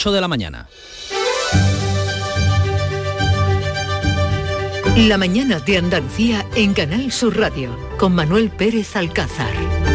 8 de la mañana. La mañana de Andalucía en Canal Sur Radio con Manuel Pérez Alcázar.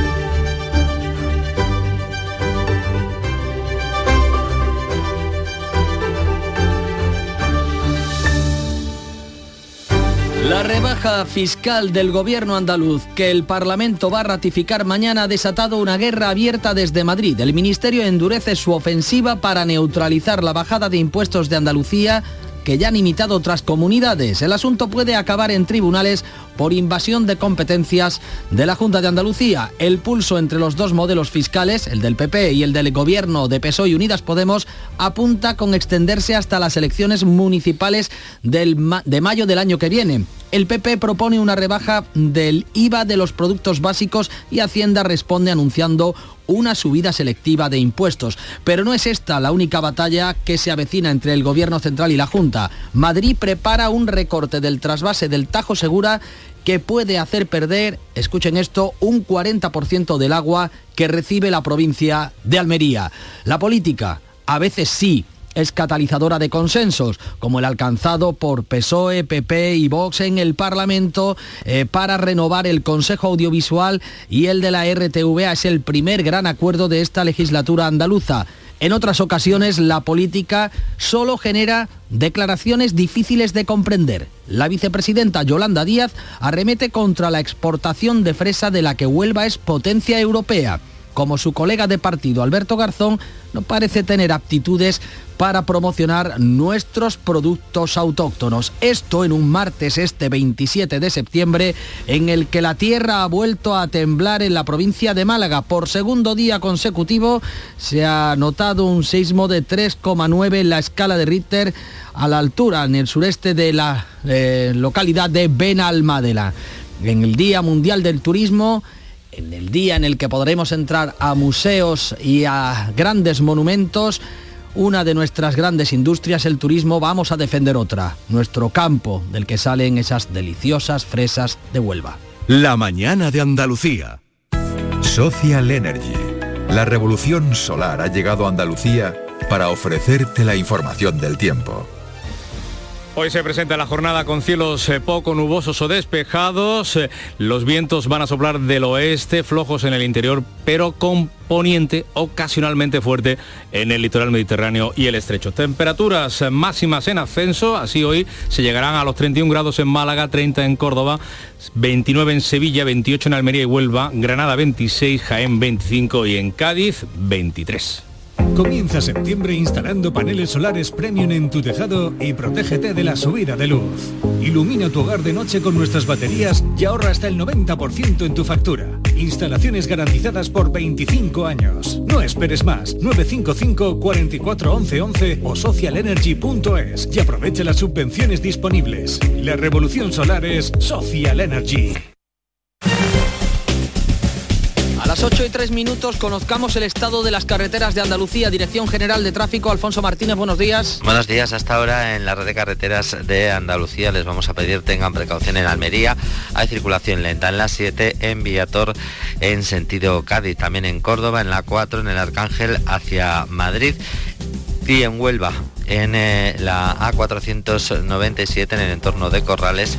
La rebaja fiscal del gobierno andaluz que el Parlamento va a ratificar mañana ha desatado una guerra abierta desde Madrid. El Ministerio endurece su ofensiva para neutralizar la bajada de impuestos de Andalucía que ya han imitado otras comunidades. El asunto puede acabar en tribunales por invasión de competencias de la Junta de Andalucía. El pulso entre los dos modelos fiscales, el del PP y el del gobierno de PSOE y Unidas Podemos, apunta con extenderse hasta las elecciones municipales de mayo del año que viene. El PP propone una rebaja del IVA de los productos básicos y Hacienda responde anunciando una subida selectiva de impuestos. Pero no es esta la única batalla que se avecina entre el Gobierno Central y la Junta. Madrid prepara un recorte del trasvase del Tajo Segura que puede hacer perder, escuchen esto, un 40% del agua que recibe la provincia de Almería. La política, a veces sí, es catalizadora de consensos, como el alcanzado por PSOE, PP y Vox en el Parlamento eh, para renovar el Consejo Audiovisual y el de la RTVA. Es el primer gran acuerdo de esta legislatura andaluza. En otras ocasiones la política solo genera declaraciones difíciles de comprender. La vicepresidenta Yolanda Díaz arremete contra la exportación de fresa de la que Huelva es potencia europea como su colega de partido Alberto Garzón, no parece tener aptitudes para promocionar nuestros productos autóctonos. Esto en un martes este 27 de septiembre en el que la tierra ha vuelto a temblar en la provincia de Málaga. Por segundo día consecutivo se ha notado un seismo de 3,9 en la escala de Richter a la altura en el sureste de la eh, localidad de Benalmádena. En el Día Mundial del Turismo en el día en el que podremos entrar a museos y a grandes monumentos, una de nuestras grandes industrias, el turismo, vamos a defender otra, nuestro campo, del que salen esas deliciosas fresas de Huelva. La mañana de Andalucía. Social Energy. La revolución solar ha llegado a Andalucía para ofrecerte la información del tiempo. Hoy se presenta la jornada con cielos eh, poco nubosos o despejados. Eh, los vientos van a soplar del oeste, flojos en el interior, pero con poniente ocasionalmente fuerte en el litoral mediterráneo y el estrecho. Temperaturas máximas en ascenso, así hoy se llegarán a los 31 grados en Málaga, 30 en Córdoba, 29 en Sevilla, 28 en Almería y Huelva, Granada 26, Jaén 25 y en Cádiz 23. Comienza septiembre instalando paneles solares premium en tu tejado y protégete de la subida de luz. Ilumina tu hogar de noche con nuestras baterías y ahorra hasta el 90% en tu factura. Instalaciones garantizadas por 25 años. No esperes más. 955 44 11 11 o socialenergy.es y aprovecha las subvenciones disponibles. La revolución solar es Social Energy. 8 y 3 minutos conozcamos el estado de las carreteras de Andalucía. Dirección General de Tráfico, Alfonso Martínez, buenos días. Buenos días, hasta ahora en la red de carreteras de Andalucía les vamos a pedir tengan precaución en Almería. Hay circulación lenta en la 7, en Viator, en sentido Cádiz, también en Córdoba, en la 4, en el Arcángel hacia Madrid y en Huelva en eh, la A497 en el entorno de Corrales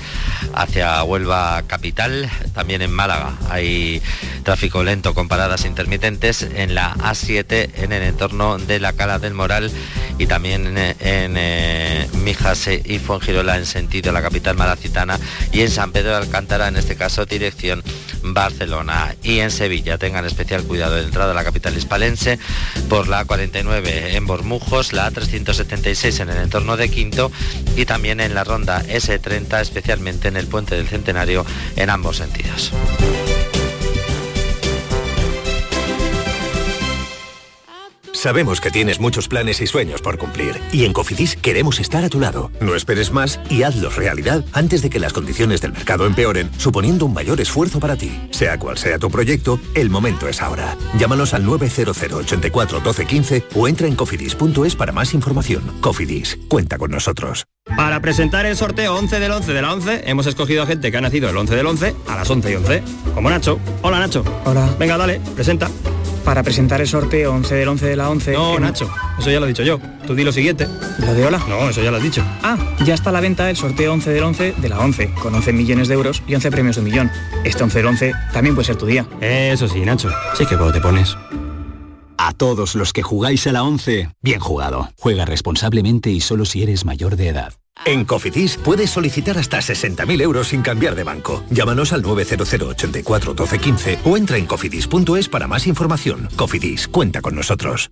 hacia Huelva Capital. También en Málaga hay tráfico lento con paradas intermitentes. En la A7 en el entorno de la Cala del Moral y también en, eh, Mijas y Fuengirola en sentido la capital malacitana y en San Pedro de Alcántara en este caso dirección Barcelona y en Sevilla tengan especial cuidado de entrada a la capital hispalense por la A49 en Bormujos, la A370 en el entorno de Quinto y también en la ronda S30, especialmente en el puente del Centenario en ambos sentidos. Sabemos que tienes muchos planes y sueños por cumplir y en Cofidis queremos estar a tu lado. No esperes más y hazlos realidad antes de que las condiciones del mercado empeoren, suponiendo un mayor esfuerzo para ti. Sea cual sea tu proyecto, el momento es ahora. Llámanos al 900 84 12 15 o entra en cofidis.es para más información. Cofidis, cuenta con nosotros. Para presentar el sorteo 11 del 11 de la 11, hemos escogido a gente que ha nacido el 11 del 11 a las 11 y 11. Como Nacho. Hola Nacho. Hola. Venga, dale, presenta. Para presentar el sorteo 11 del 11 de la 11. No, Nacho, eso ya lo he dicho yo. Tú di lo siguiente. ¿Lo de hola? No, eso ya lo has dicho. Ah, ya está a la venta el sorteo 11 del 11 de la 11, con 11 millones de euros y 11 premios de un millón. Este 11 del 11 también puede ser tu día. Eso sí, Nacho. Sí que cuando te pones. A todos los que jugáis a la 11, bien jugado. Juega responsablemente y solo si eres mayor de edad. En Cofidis puedes solicitar hasta 60.000 euros sin cambiar de banco. Llámanos al 900 84 12 15 o entra en cofidis.es para más información. Cofidis, cuenta con nosotros.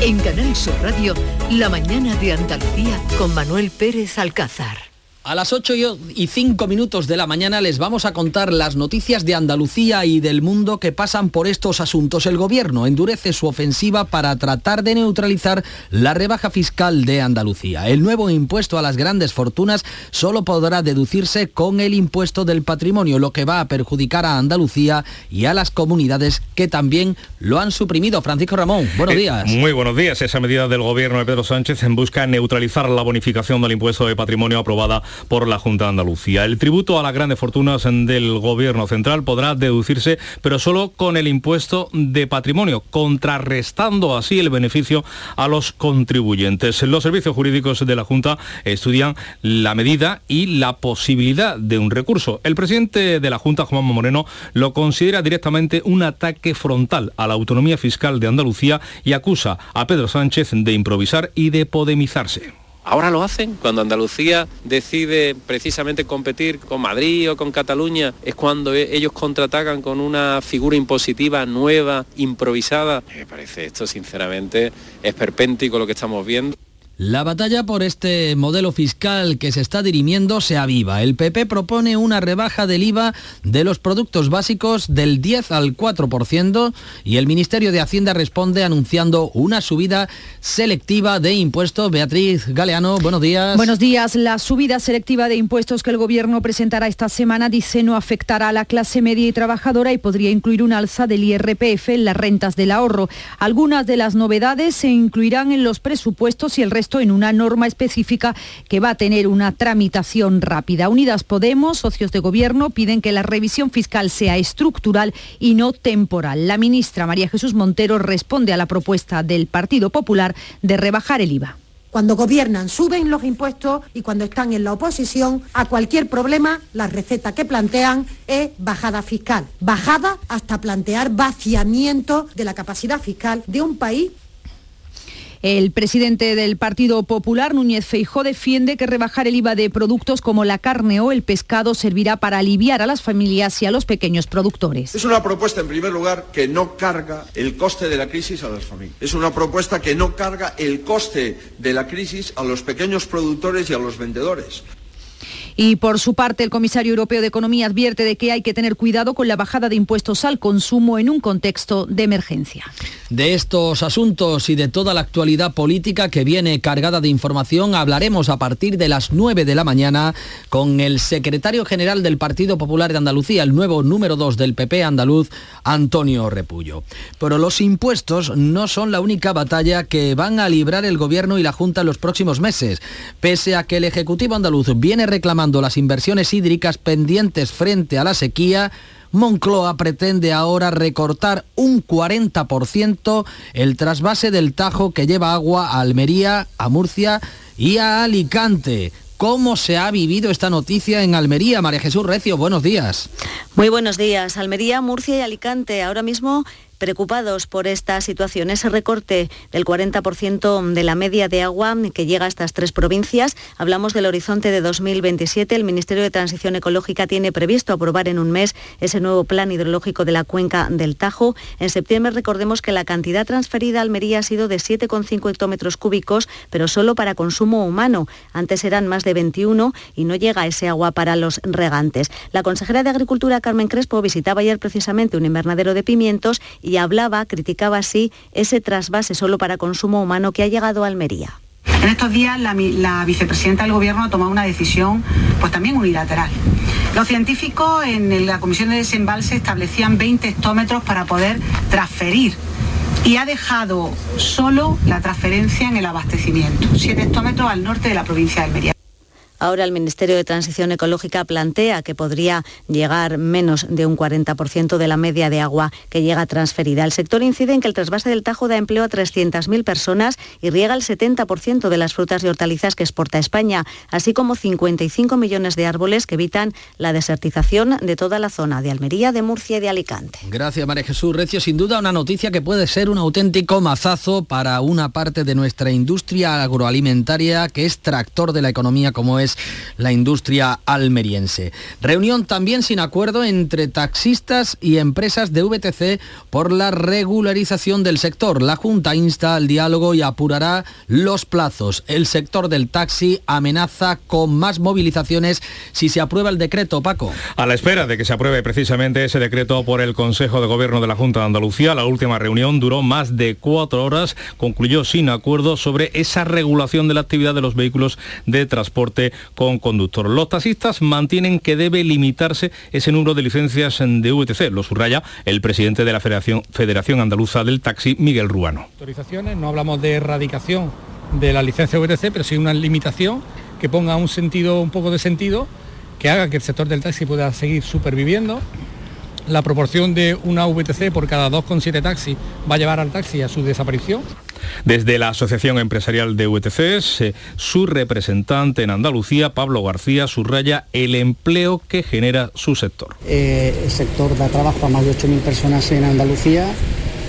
En Canal Sur Radio, La mañana de Andalucía con Manuel Pérez Alcázar. A las 8 y 5 minutos de la mañana les vamos a contar las noticias de Andalucía y del mundo que pasan por estos asuntos. El gobierno endurece su ofensiva para tratar de neutralizar la rebaja fiscal de Andalucía. El nuevo impuesto a las grandes fortunas solo podrá deducirse con el impuesto del patrimonio, lo que va a perjudicar a Andalucía y a las comunidades que también lo han suprimido. Francisco Ramón, buenos Eh, días. muy buenos días. Esa medida del gobierno de Pedro Sánchez en busca de neutralizar la bonificación del impuesto de patrimonio aprobada por la Junta de Andalucía. El tributo a las grandes fortunas del gobierno central podrá deducirse, pero solo con el impuesto de patrimonio, contrarrestando así el beneficio a los contribuyentes. Los servicios jurídicos de la Junta estudian la medida y la posibilidad de un recurso. El presidente de la Junta, Juanma Moreno, lo considera directamente un ataque frontal a la autonomía fiscal de Andalucía y acusa a Pedro Sánchez de improvisar y de podemizarse. Ahora lo hacen. Cuando Andalucía decide precisamente competir con Madrid o con Cataluña, es cuando e- ellos contraatacan con una figura impositiva nueva, improvisada. Me parece esto, sinceramente, esperpéntico lo que estamos viendo. La batalla por este modelo fiscal que se está dirimiendo se aviva. El PP propone una rebaja del IVA de los productos básicos del 10 al 4% y el Ministerio de Hacienda responde anunciando una subida selectiva de impuestos. Beatriz Galeano, buenos días. Buenos días. La subida selectiva de impuestos que el Gobierno presentará esta semana dice no afectará a la clase media y trabajadora y podría incluir un alza del IRPF en las rentas del ahorro. Algunas de las novedades se incluirán en los presupuestos y el resto en una norma específica que va a tener una tramitación rápida. Unidas Podemos, socios de Gobierno, piden que la revisión fiscal sea estructural y no temporal. La ministra María Jesús Montero responde a la propuesta del Partido Popular de rebajar el IVA. Cuando gobiernan suben los impuestos y cuando están en la oposición a cualquier problema la receta que plantean es bajada fiscal. Bajada hasta plantear vaciamiento de la capacidad fiscal de un país El presidente del Partido Popular, Núñez Feijó, defiende que rebajar el IVA de productos como la carne o el pescado servirá para aliviar a las familias y a los pequeños productores. Es una propuesta, en primer lugar, que no carga el coste de la crisis a las familias. Es una propuesta que no carga el coste de la crisis a los pequeños productores y a los vendedores. Y por su parte, el comisario europeo de Economía advierte de que hay que tener cuidado con la bajada de impuestos al consumo en un contexto de emergencia. De estos asuntos y de toda la actualidad política que viene cargada de información hablaremos a partir de las 9 de la mañana con el secretario general del Partido Popular de Andalucía, el nuevo número 2 del PP andaluz, Antonio Repullo. Pero los impuestos no son la única batalla que van a librar el Gobierno y la Junta en los próximos meses. Pese a que el Ejecutivo andaluz viene reclamando las inversiones hídricas pendientes frente a la sequía, Moncloa pretende ahora recortar un 40% el trasvase del Tajo que lleva agua a Almería, a Murcia y a Alicante. ¿Cómo se ha vivido esta noticia en Almería? María Jesús Recio, buenos días. Muy buenos días. Almería, Murcia y Alicante ahora mismo preocupados por esta situación, ese recorte del 40% de la media de agua que llega a estas tres provincias. Hablamos del horizonte de 2027. El Ministerio de Transición Ecológica tiene previsto aprobar en un mes ese nuevo plan hidrológico de la cuenca del Tajo. En septiembre recordemos que la cantidad transferida a Almería ha sido de 7,5 hectómetros cúbicos, pero solo para consumo humano. Antes eran más de 21 y no llega ese agua para los regantes. La consejera de Agricultura, Carmen Crespo, visitaba ayer precisamente un invernadero de pimientos hablaba, criticaba así ese trasvase solo para consumo humano que ha llegado a Almería. En estos días la, la, vicepresidenta del Gobierno ha tomado una decisión pues también unilateral. Los científicos en la Comisión de Desembalse establecían 20 hectómetros para poder transferir y ha dejado solo la transferencia en el abastecimiento, 7 hectómetros al norte de la provincia de Almería. Ahora el Ministerio de Transición Ecológica plantea que podría llegar menos de un 40% de la media de agua que llega transferida. El sector incide en que el trasvase del Tajo da empleo a 300.000 personas y riega el 70% de las frutas y hortalizas que exporta España, así como 55 millones de árboles que evitan la desertización de toda la zona de Almería, de Murcia y de Alicante. Gracias, María Jesús Recio. Sin duda una noticia que puede ser un auténtico mazazo para una parte de nuestra industria agroalimentaria que es tractor de la economía como es la industria almeriense. Reunión también sin acuerdo entre taxistas y empresas de VTC por la regularización del sector. La Junta insta al diálogo y apurará los plazos. El sector del taxi amenaza con más movilizaciones si se aprueba el decreto, Paco. A la espera de que se apruebe precisamente ese decreto por el Consejo de Gobierno de la Junta de Andalucía, la última reunión duró más de cuatro horas, concluyó sin acuerdo sobre esa regulación de la actividad de los vehículos de transporte con conductor. Los taxistas mantienen que debe limitarse ese número de licencias de VTC, lo subraya el presidente de la Federación, Federación Andaluza del Taxi, Miguel Ruano. Autorizaciones, no hablamos de erradicación de la licencia VTC, pero sí una limitación que ponga un sentido, un poco de sentido, que haga que el sector del taxi pueda seguir superviviendo. La proporción de una VTC por cada 2,7 taxis va a llevar al taxi a su desaparición. Desde la Asociación Empresarial de VTCs, eh, su representante en Andalucía, Pablo García, subraya el empleo que genera su sector. Eh, el sector da trabajo a más de 8.000 personas en Andalucía.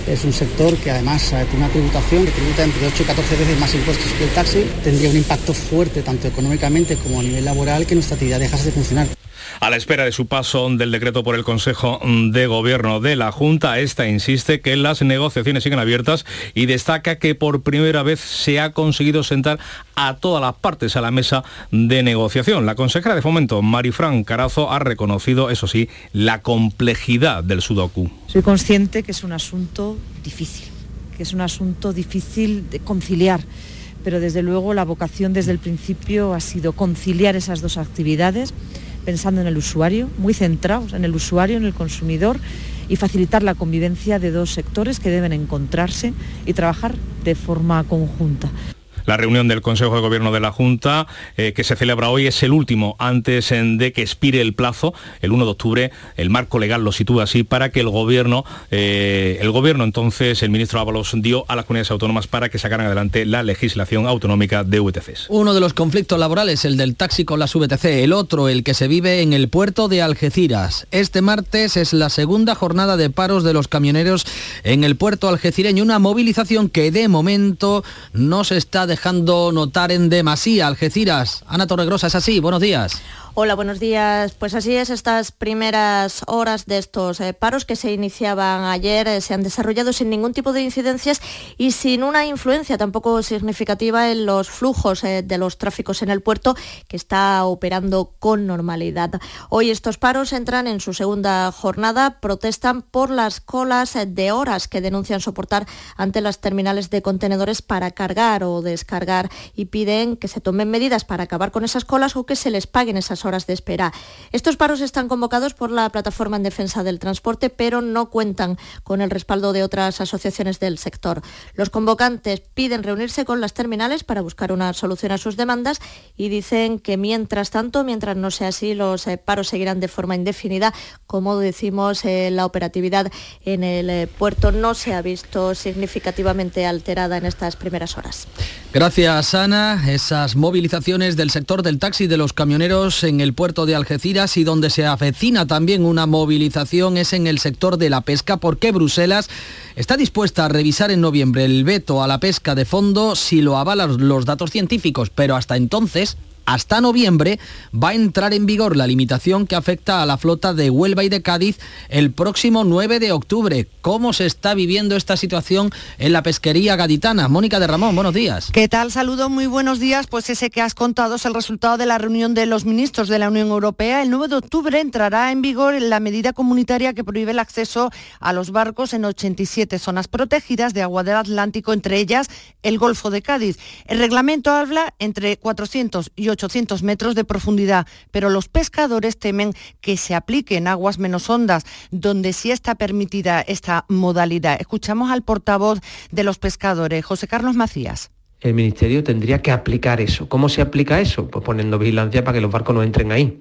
Es un sector que además eh, tiene una tributación que tributa entre 8 y 14 veces más impuestos que el taxi. Tendría un impacto fuerte tanto económicamente como a nivel laboral que nuestra actividad dejase de funcionar. A la espera de su paso del decreto por el Consejo de Gobierno de la Junta, esta insiste que las negociaciones siguen abiertas y destaca que por primera vez se ha conseguido sentar a todas las partes a la mesa de negociación. La consejera de Fomento, Marifran Carazo, ha reconocido, eso sí, la complejidad del Sudoku. Soy consciente que es un asunto difícil, que es un asunto difícil de conciliar pero desde luego la vocación desde el principio ha sido conciliar esas dos actividades pensando en el usuario, muy centrados en el usuario, en el consumidor y facilitar la convivencia de dos sectores que deben encontrarse y trabajar de forma conjunta. La reunión del Consejo de Gobierno de la Junta, eh, que se celebra hoy, es el último antes de que expire el plazo, el 1 de octubre. El marco legal lo sitúa así para que el Gobierno, eh, el Gobierno entonces, el ministro Ábalos dio a las comunidades autónomas para que sacaran adelante la legislación autonómica de VTCs. Uno de los conflictos laborales, el del taxi con las VTC, el otro, el que se vive en el puerto de Algeciras. Este martes es la segunda jornada de paros de los camioneros en el puerto algecireño, una movilización que de momento no se está dejando notar en demasía. Algeciras, Ana Torregrosa, es así, buenos días. Hola, buenos días. Pues así es, estas primeras horas de estos eh, paros que se iniciaban ayer eh, se han desarrollado sin ningún tipo de incidencias y sin una influencia tampoco significativa en los flujos eh, de los tráficos en el puerto que está operando con normalidad. Hoy estos paros entran en su segunda jornada, protestan por las colas de horas que denuncian soportar ante las terminales de contenedores para cargar o descargar y piden que se tomen medidas para acabar con esas colas o que se les paguen esas horas de espera. Estos paros están convocados por la Plataforma en Defensa del Transporte, pero no cuentan con el respaldo de otras asociaciones del sector. Los convocantes piden reunirse con las terminales para buscar una solución a sus demandas y dicen que mientras tanto, mientras no sea así, los eh, paros seguirán de forma indefinida. Como decimos, eh, la operatividad en el eh, puerto no se ha visto significativamente alterada en estas primeras horas. Gracias, Ana. Esas movilizaciones del sector del taxi de los camioneros en el puerto de Algeciras y donde se avecina también una movilización es en el sector de la pesca porque Bruselas está dispuesta a revisar en noviembre el veto a la pesca de fondo si lo avalan los datos científicos, pero hasta entonces hasta noviembre va a entrar en vigor la limitación que afecta a la flota de Huelva y de Cádiz el próximo 9 de octubre. ¿Cómo se está viviendo esta situación en la pesquería gaditana? Mónica de Ramón, buenos días. ¿Qué tal? Saludo, muy buenos días. Pues ese que has contado es el resultado de la reunión de los ministros de la Unión Europea. El 9 de octubre entrará en vigor la medida comunitaria que prohíbe el acceso a los barcos en 87 zonas protegidas de agua del Atlántico, entre ellas el Golfo de Cádiz. El reglamento habla entre 400 y 800 metros de profundidad, pero los pescadores temen que se aplique en aguas menos hondas, donde sí está permitida esta modalidad. Escuchamos al portavoz de los pescadores, José Carlos Macías. el Ministerio tendría que aplicar eso. ¿Cómo se aplica eso? Pues poniendo vigilancia para que los barcos no entren ahí.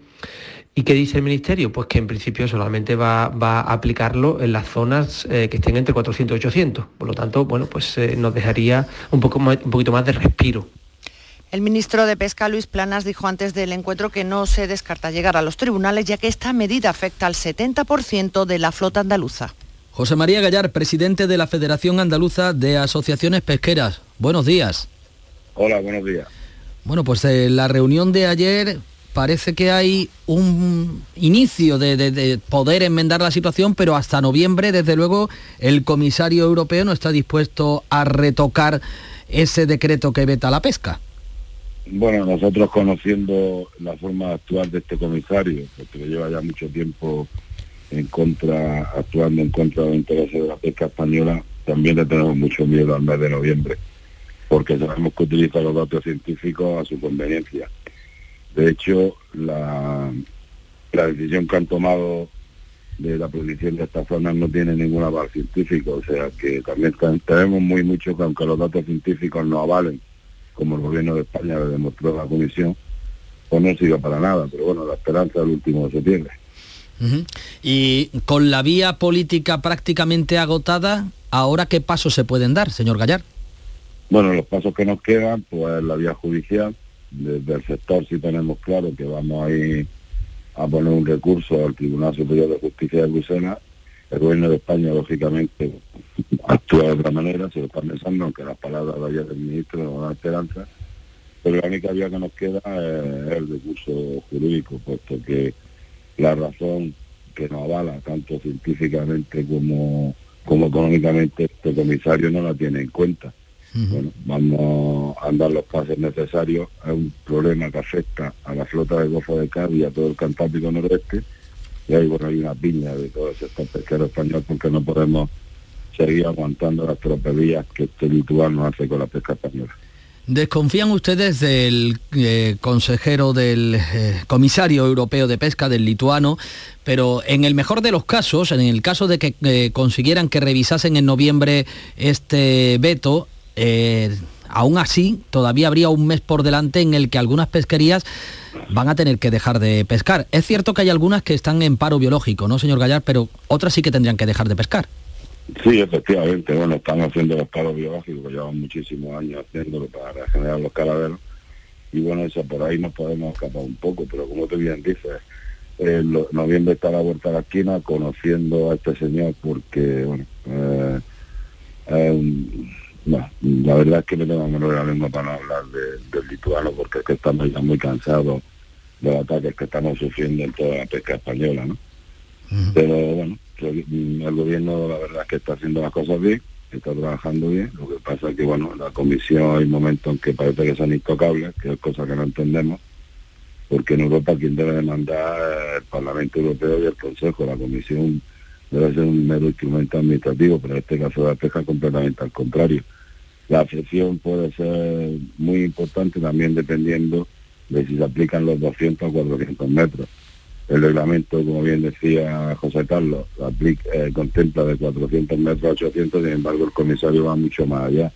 ¿Y qué dice el Ministerio? Pues que en principio solamente va, a aplicarlo en las zonas eh, que estén entre 400 y 800. Por lo tanto, bueno, pues eh, nos dejaría un, poco un poquito más de respiro. El ministro de Pesca, Luis Planas, dijo antes del encuentro que no se descarta llegar a los tribunales, ya que esta medida afecta al 70% de la flota andaluza. José María Gallar, presidente de la Federación Andaluza de Asociaciones Pesqueras. Buenos días. Hola, buenos días. Bueno, pues eh, la reunión de ayer parece que hay un inicio de, poder enmendar la situación, pero hasta noviembre, desde luego, el comisario europeo no está dispuesto a retocar ese decreto que veta la pesca. Bueno, nosotros conociendo la forma de actuar de este comisario, porque lleva ya mucho tiempo en contra, actuando en contra de los intereses de la pesca española, también le tenemos mucho miedo al mes de noviembre, porque sabemos que utiliza los datos científicos a su conveniencia. De hecho, la, decisión que han tomado de la prohibición de estas zonas no tiene ningún aval científico, o sea que también tenemos muy mucho que aunque los datos científicos no avalen, como el gobierno de España le demostró la comisión, pues no sirve para nada, pero bueno, la esperanza del último de septiembre. Y con la vía política prácticamente agotada, ¿ahora qué pasos se pueden dar, señor Gallar? Bueno, los pasos que nos quedan, pues la vía judicial, desde el sector sí tenemos claro que vamos a ir a poner un recurso al Tribunal Superior de Justicia de Bruselas. El gobierno de España, lógicamente, actúa de otra manera, se lo está pensando, aunque las palabras de ayer del ministro no dan esperanza. Pero la única vía que nos queda es el recurso jurídico, puesto que la razón que nos avala, tanto científicamente como, como económicamente, este comisario no la tiene en cuenta. Bueno, vamos a dar los pasos necesarios. Es un problema que afecta a la flota del Golfo de Cádiz y a todo el Cantábrico Noroeste. Y ahí bueno, hay una piña de todo sector pesquero español porque no podemos seguir aguantando las tropelías que este lituano hace con la pesca española. ¿Desconfían ustedes del eh, consejero del eh, comisario europeo de pesca, del lituano? Pero en el mejor de los casos, en el caso de que eh, consiguieran que revisasen en noviembre este veto, aún así todavía habría un mes por delante en el que algunas pesquerías van a tener que dejar de pescar. Es cierto que hay algunas que están en paro biológico, ¿no, señor Gallar? Pero otras sí que tendrían que dejar de pescar. Sí, efectivamente. Bueno, están haciendo los paros biológicos, llevan muchísimos años haciéndolo para generar los caladeros. Y bueno, eso por ahí nos podemos escapar un poco, pero como tú bien dices, en noviembre está a la vuelta de la esquina conociendo a este señor porque, bueno, eh, no, la verdad es que no tengo menor la lengua para hablar del lituano porque es que estamos ya muy cansados de los ataques que estamos sufriendo en toda la pesca española, ¿no? Pero bueno, el gobierno la verdad es que está haciendo las cosas bien, está trabajando bien, lo que pasa es que bueno, la comisión hay momentos en que parece que son intocables, que es cosa que no entendemos, porque en Europa quien debe demandar el Parlamento Europeo y el Consejo, la comisión debe ser un mero instrumento administrativo, pero en este caso la pesca completamente al contrario. La afección puede ser muy importante también dependiendo de si se aplican los 200 o 400 metros. El reglamento, como bien decía José Carlos, eh, contempla de 400 metros a 800, sin embargo el comisario va mucho más allá.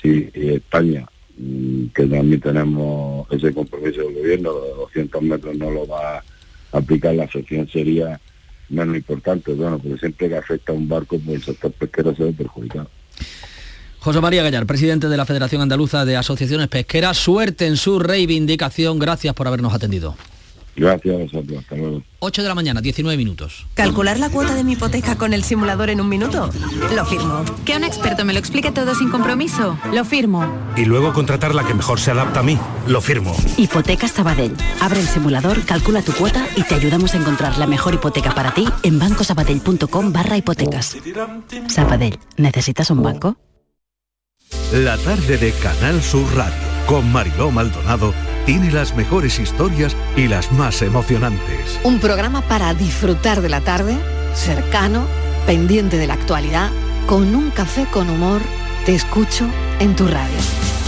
Si España, mm, que también tenemos ese compromiso del gobierno, de 200 metros no lo va a aplicar, la afección sería menos importante, bueno, porque siempre que afecta a un barco, pues el sector pesquero se ve perjudicado. José María Gallar, presidente de la Federación Andaluza de Asociaciones Pesqueras, suerte en su reivindicación. Gracias por habernos atendido. Gracias a vosotros, hasta luego. 8 de la mañana, 19 minutos. ¿Calcular la cuota de mi hipoteca con el simulador en un minuto? Lo firmo. ¿Que un experto me lo explique todo sin compromiso? Lo firmo. Y luego contratar la que mejor se adapta a mí. Lo firmo. Hipotecas Sabadell. Abre el simulador, calcula tu cuota y te ayudamos a encontrar la mejor hipoteca para ti en bancosabadell.com barra hipotecas. Sabadell, ¿necesitas un banco? La tarde de Canal Sur Radio con Mariló Maldonado tiene las mejores historias y las más emocionantes. Un programa para disfrutar de la tarde, cercano, pendiente de la actualidad, con un café con humor. Te escucho en tu radio.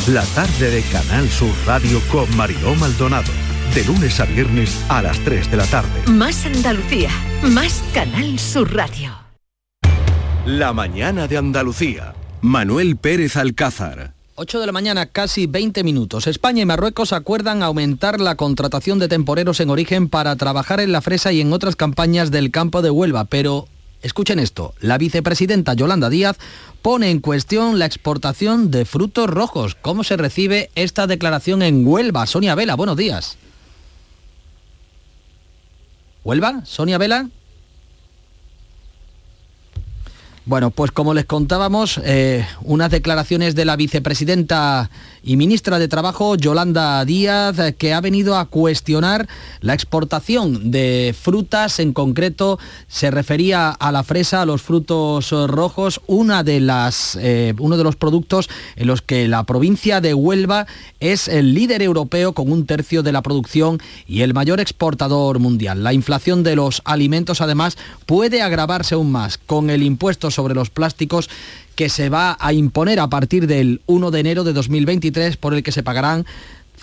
La tarde de Canal Sur Radio con Mariló Maldonado. De lunes a viernes a las 3 de la tarde. Más Andalucía, más Canal Sur Radio. La mañana de Andalucía. Manuel Pérez Alcázar. 8 de la mañana, casi 20 minutos. España y Marruecos acuerdan aumentar la contratación de temporeros en origen para trabajar en la fresa y en otras campañas del campo de Huelva. Pero, escuchen esto, la vicepresidenta Yolanda Díaz pone en cuestión la exportación de frutos rojos. ¿Cómo se recibe esta declaración en Huelva? Sonia Vela, buenos días. ¿Huelva? Sonia Vela. Bueno, pues como les contábamos, eh, unas declaraciones de la vicepresidenta y ministra de Trabajo, Yolanda Díaz, que ha venido a cuestionar la exportación de frutas, en concreto se refería a la fresa, a los frutos rojos, una de las, eh, uno de los productos en los que la provincia de Huelva es el líder europeo con un tercio de la producción y el mayor exportador mundial. La inflación de los alimentos, además, puede agravarse aún más con el impuesto sobre los plásticos que se va a imponer a partir del 1 de enero de 2023 por el que se pagarán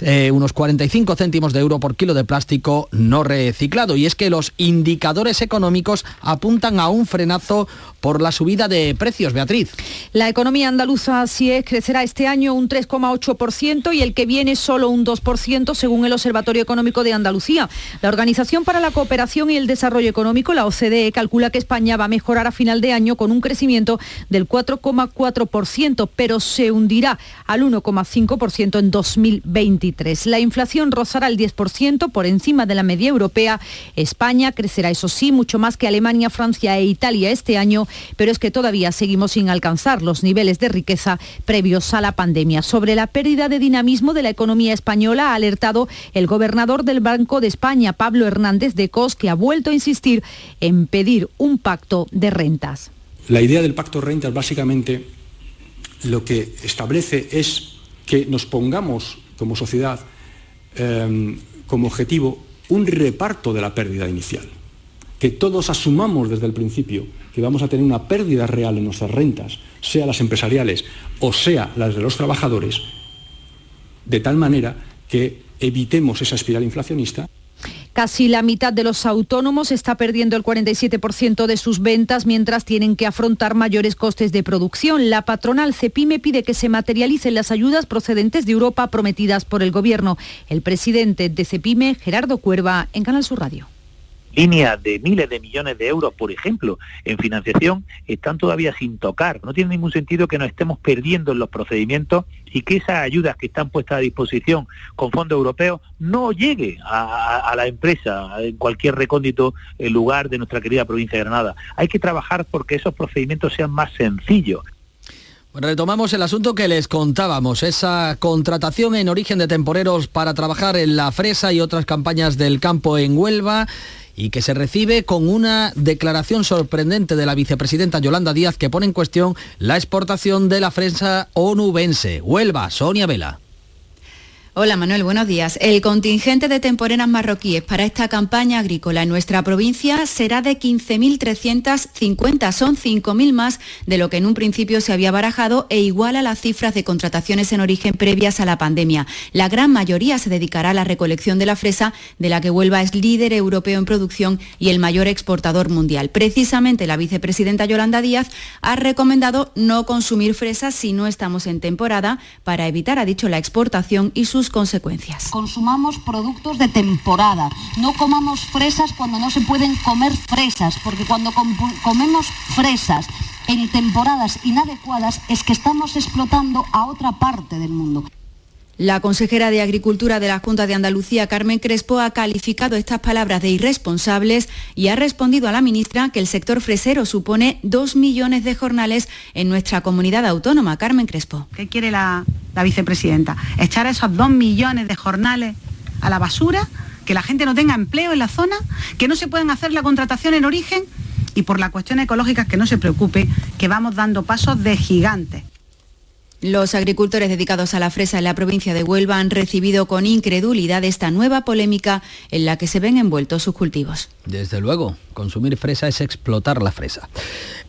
eh, unos 45 céntimos de euro por kilo de plástico no reciclado. Y es que los indicadores económicos apuntan a un frenazo por la subida de precios, Beatriz. La economía andaluza, así es, crecerá este año un 3,8% y el que viene solo un 2%, según el Observatorio Económico de Andalucía. La Organización para la Cooperación y el Desarrollo Económico, la OCDE, calcula que España va a mejorar a final de año con un crecimiento del 4,4%, pero se hundirá al 1,5% en 2023. La inflación rozará el 10% por encima de la media europea. España crecerá, eso sí, mucho más que Alemania, Francia e Italia este año, pero es que todavía seguimos sin alcanzar los niveles de riqueza previos a la pandemia. Sobre la pérdida de dinamismo de la economía española ha alertado el gobernador del Banco de España, Pablo Hernández de Cos, que ha vuelto a insistir en pedir un pacto de rentas. La idea del pacto de rentas básicamente lo que establece es que nos pongamos como sociedad em, como objetivo un reparto de la pérdida inicial. Que todos asumamos desde el principio que vamos a tener una pérdida real en nuestras rentas, sea las empresariales o sea las de los trabajadores, de tal manera que evitemos esa espiral inflacionista. Casi la mitad de los autónomos está perdiendo el 47% de sus ventas mientras tienen que afrontar mayores costes de producción. La patronal Cepime pide que se materialicen las ayudas procedentes de Europa prometidas por el Gobierno. El presidente de Cepime, Gerardo Cuerva, en Canal Sur Radio líneas de miles de millones de euros, por ejemplo, en financiación, están todavía sin tocar. No tiene ningún sentido que nos estemos perdiendo en los procedimientos y que esas ayudas que están puestas a disposición con fondos europeos no llegue a, la empresa en cualquier recóndito eh, lugar de nuestra querida provincia de Granada. Hay que trabajar porque esos procedimientos sean más sencillos. Retomamos el asunto que les contábamos, esa contratación en origen de temporeros para trabajar en la fresa y otras campañas del campo en Huelva y que se recibe con una declaración sorprendente de la vicepresidenta Yolanda Díaz que pone en cuestión la exportación de la fresa onubense. Huelva, Sonia Vela. Hola Manuel, buenos días. El contingente de temporeras marroquíes para esta campaña agrícola en nuestra provincia será de 15.350, son 5.000 más de lo que en un principio se había barajado e igual a las cifras de contrataciones en origen previas a la pandemia. La gran mayoría se dedicará a la recolección de la fresa, de la que Huelva es líder europeo en producción y el mayor exportador mundial. Precisamente la vicepresidenta Yolanda Díaz ha recomendado no consumir fresas si no estamos en temporada para evitar, ha dicho, la exportación y su consecuencias. Consumamos productos de temporada, no comamos fresas cuando no se pueden comer fresas, porque cuando comemos fresas en temporadas inadecuadas es que estamos explotando a otra parte del mundo. La consejera de Agricultura de la Junta de Andalucía, Carmen Crespo, ha calificado estas palabras de irresponsables y ha respondido a la ministra que el sector fresero supone dos millones de jornales en nuestra comunidad autónoma. Carmen Crespo. ¿Qué quiere la, vicepresidenta? ¿Echar esos dos millones de jornales a la basura? ¿Que la gente no tenga empleo en la zona? ¿Que no se puedan hacer la contratación en origen? Y por la cuestión ecológica, que no se preocupe, que vamos dando pasos de gigantes. Los agricultores dedicados a la fresa en la provincia de Huelva han recibido con incredulidad esta nueva polémica en la que se ven envueltos sus cultivos. Desde luego, consumir fresa es explotar la fresa.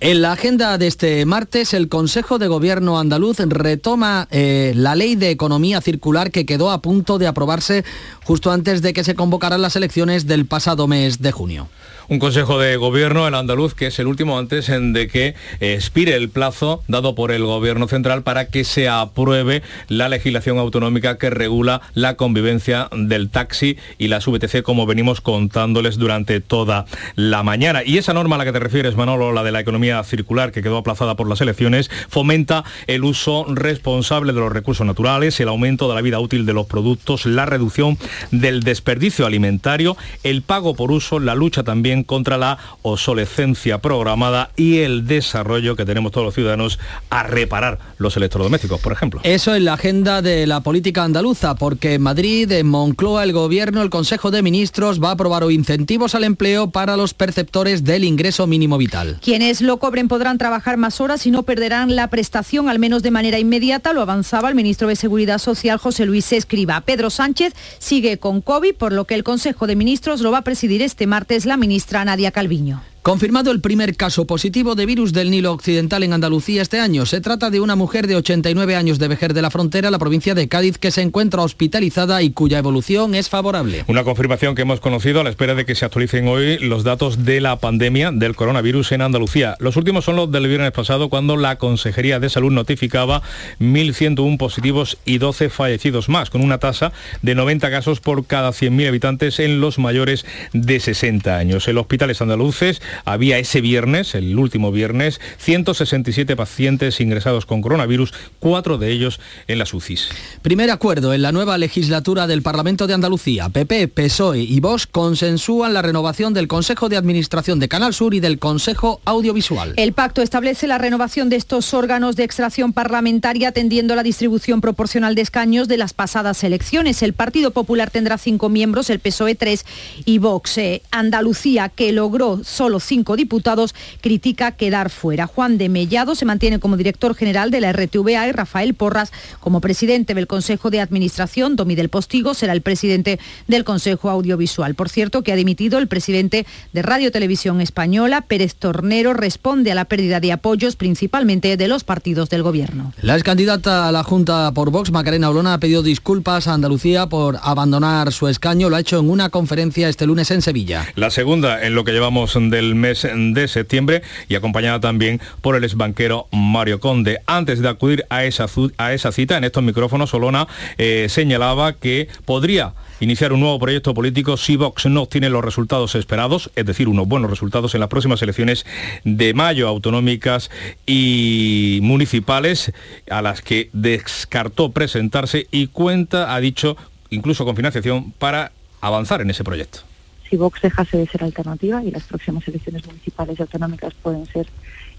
En la agenda de este martes, el Consejo de Gobierno andaluz retoma eh, la ley de economía circular que quedó a punto de aprobarse justo antes de que se convocaran las elecciones del pasado mes de junio. Un Consejo de Gobierno, el andaluz, que es el último antes de que expire el plazo dado por el Gobierno central para que se apruebe la legislación autonómica que regula la convivencia del taxi y las VTC como venimos contándoles durante toda la mañana. Y esa norma a la que te refieres, Manolo, la de la economía circular que quedó aplazada por las elecciones, fomenta el uso responsable de los recursos naturales, el aumento de la vida útil de los productos, la reducción del desperdicio alimentario, el pago por uso, la lucha también contra la obsolescencia programada y el desarrollo que tenemos todos los ciudadanos a reparar los electrodomésticos, por ejemplo. Eso es la agenda de la política andaluza, porque en Madrid, en Moncloa, el Gobierno, el Consejo de Ministros va a aprobar incentivos al empleo para los perceptores del ingreso mínimo vital. Quienes lo cobren podrán trabajar más horas y no perderán la prestación, al menos de manera inmediata, lo avanzaba el ministro de Seguridad Social, José Luis Escriba. Pedro Sánchez sigue con COVID, por lo que el Consejo de Ministros lo va a presidir este martes la ministra Nadia Calviño. Confirmado el primer caso positivo de virus del Nilo Occidental en Andalucía este año. Se trata de una mujer de 89 años de Vejer de la Frontera, la provincia de Cádiz, que se encuentra hospitalizada y cuya evolución es favorable. Una confirmación que hemos conocido a la espera de que se actualicen hoy los datos de la pandemia del coronavirus en Andalucía. Los últimos son los del viernes pasado, cuando la Consejería de Salud notificaba 1.101 positivos y 12 fallecidos más, con una tasa de 90 casos por cada 100.000 habitantes en los mayores de 60 años. En los hospitales andaluces había ese viernes, el último viernes, 167 pacientes ingresados con coronavirus, cuatro de ellos en las UCIs. Primer acuerdo en la nueva legislatura del Parlamento de Andalucía. PP, PSOE y Vox consensúan la renovación del Consejo de Administración de Canal Sur y del Consejo Audiovisual. El pacto establece la renovación de estos órganos de extracción parlamentaria atendiendo la distribución proporcional de escaños de las pasadas elecciones. El Partido Popular tendrá cinco miembros, el PSOE tres y Vox. Eh, Andalucía, que logró solo cinco diputados, critica quedar fuera. Juan de Mellado se mantiene como director general de la RTVA y Rafael Porras como presidente del Consejo de Administración. Domi del Postigo será el presidente del Consejo Audiovisual. Por cierto, que ha dimitido el presidente de Radio Televisión Española, Pérez Tornero, responde a la pérdida de apoyos principalmente de los partidos del gobierno. La ex candidata a la Junta por Vox, Macarena Olona, ha pedido disculpas a Andalucía por abandonar su escaño. Lo ha hecho en una conferencia este lunes en Sevilla. La segunda en lo que llevamos del mes de septiembre y acompañada también por el exbanquero Mario Conde. Antes de acudir a esa, a esa cita, en estos micrófonos, Olona eh, señalaba que podría iniciar un nuevo proyecto político si Vox no tiene los resultados esperados, es decir, unos buenos resultados en las próximas elecciones de mayo autonómicas y municipales a las que descartó presentarse y cuenta, ha dicho, incluso con financiación para avanzar en ese proyecto si Vox dejase de ser alternativa y las próximas elecciones municipales y autonómicas pueden ser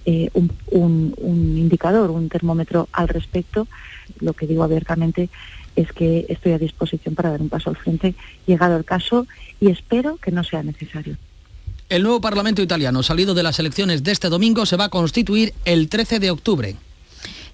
eh, un, indicador, un termómetro al respecto, lo que digo abiertamente es que estoy a disposición para dar un paso al frente, llegado el caso, y espero que no sea necesario. El nuevo Parlamento italiano, salido de las elecciones de este domingo, se va a constituir el 13 de octubre.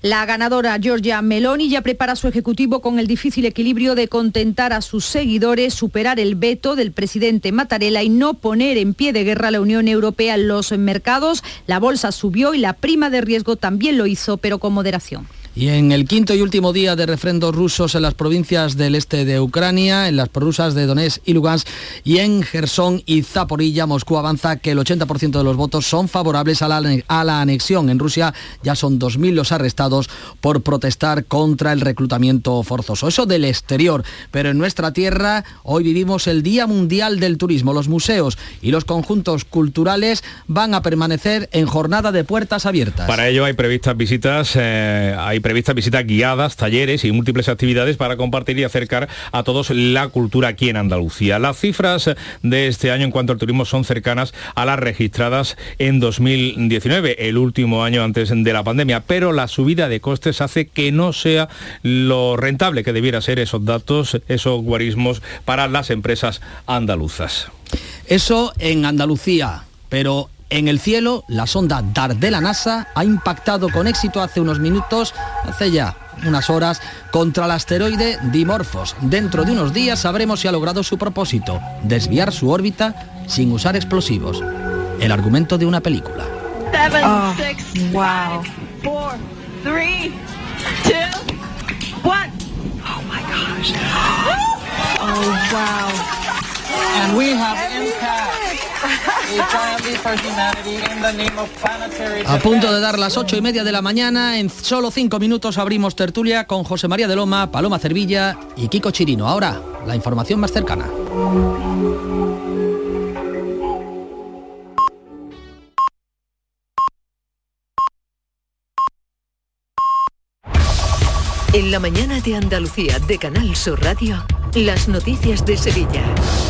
La ganadora Giorgia Meloni ya prepara su ejecutivo con el difícil equilibrio de contentar a sus seguidores, superar el veto del presidente Mattarella y no poner en pie de guerra a la Unión Europea en los mercados. La bolsa subió y la prima de riesgo también lo hizo, pero con moderación. Y en el quinto y último día de refrendos rusos en las provincias del este de Ucrania, en las prorrusas de Donetsk y Lugansk y en Gerson y Zaporilla, Moscú avanza que el 80% de los votos son favorables a la, anexión. En Rusia ya son 2.000 los arrestados por protestar contra el reclutamiento forzoso. Eso del exterior, pero en nuestra tierra hoy vivimos el Día Mundial del Turismo. Los museos y los conjuntos culturales van a permanecer en jornada de puertas abiertas. Para ello hay previstas visitas, eh, previstas visitas guiadas, talleres y múltiples actividades para compartir y acercar a todos la cultura aquí en Andalucía. Las cifras de este año en cuanto al turismo son cercanas a las registradas en 2019, el último año antes de la pandemia, pero la subida de costes hace que no sea lo rentable que debiera ser esos datos, esos guarismos para las empresas andaluzas. Eso en Andalucía, pero en el cielo, la sonda DART de la NASA ha impactado con éxito hace unos minutos, hace ya unas horas, contra el asteroide Dimorphos. Dentro de unos días sabremos si ha logrado su propósito, desviar su órbita sin usar explosivos. El argumento de una película. Oh, wow. Oh my gosh. Oh wow. And we have impact. A punto de dar las ocho y media de la mañana, en solo cinco minutos abrimos tertulia con José María de Loma, Paloma Cervilla y Kiko Chirino. Ahora, la información más cercana. En la mañana de Andalucía de Canal Sur Radio, las noticias de Sevilla.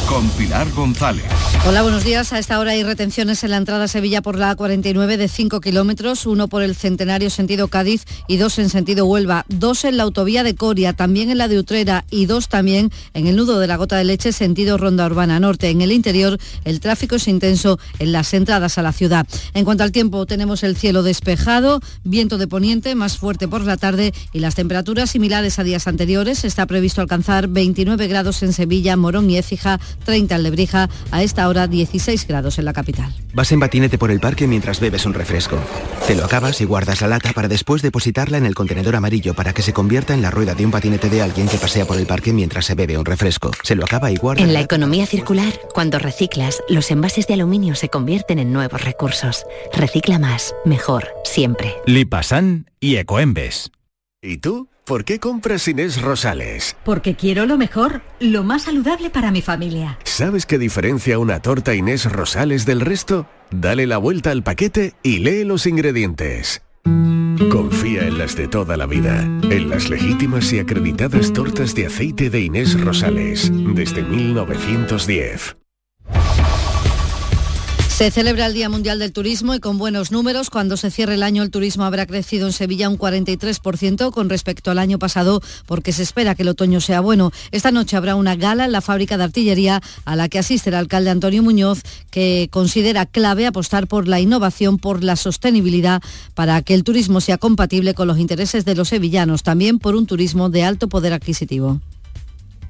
Con Pilar González. Hola, buenos días. A esta hora hay retenciones en la entrada a Sevilla por la A49 de 5 kilómetros, uno por el Centenario sentido Cádiz y dos en sentido Huelva, dos en la autovía de Coria, también en la de Utrera y dos también en el nudo de la Gota de Leche sentido Ronda Urbana Norte. En el interior el tráfico es intenso en las entradas a la ciudad. En cuanto al tiempo, tenemos el cielo despejado, viento de poniente más fuerte por la tarde y las temperaturas similares a días anteriores. Está previsto alcanzar 29 grados en Sevilla, Morón y Écija, 30 en Lebrija, a esta hora 16 grados en la capital. Vas en patinete por el parque mientras bebes un refresco. Te lo acabas y guardas la lata para después depositarla en el contenedor amarillo para que se convierta en la rueda de un patinete de alguien que pasea por el parque mientras se bebe un refresco. Se lo acaba y guarda. En la economía circular, cuando reciclas, los envases de aluminio se convierten en nuevos recursos. Recicla más, mejor, siempre. Lipasan y Ecoembes. ¿Y tú? ¿Por qué compras Inés Rosales? Porque quiero lo mejor, lo más saludable para mi familia. ¿Sabes qué diferencia una torta Inés Rosales del resto? Dale la vuelta al paquete y lee los ingredientes. Confía en las de toda la vida, en las legítimas y acreditadas tortas de aceite de Inés Rosales, desde 1910. Se celebra el Día Mundial del Turismo y con buenos números. Cuando se cierre el año el turismo habrá crecido en Sevilla un 43% con respecto al año pasado porque se espera que el otoño sea bueno. Esta noche habrá una gala en la fábrica de artillería a la que asiste el alcalde Antonio Muñoz que considera clave apostar por la innovación, por la sostenibilidad para que el turismo sea compatible con los intereses de los sevillanos, también por un turismo de alto poder adquisitivo.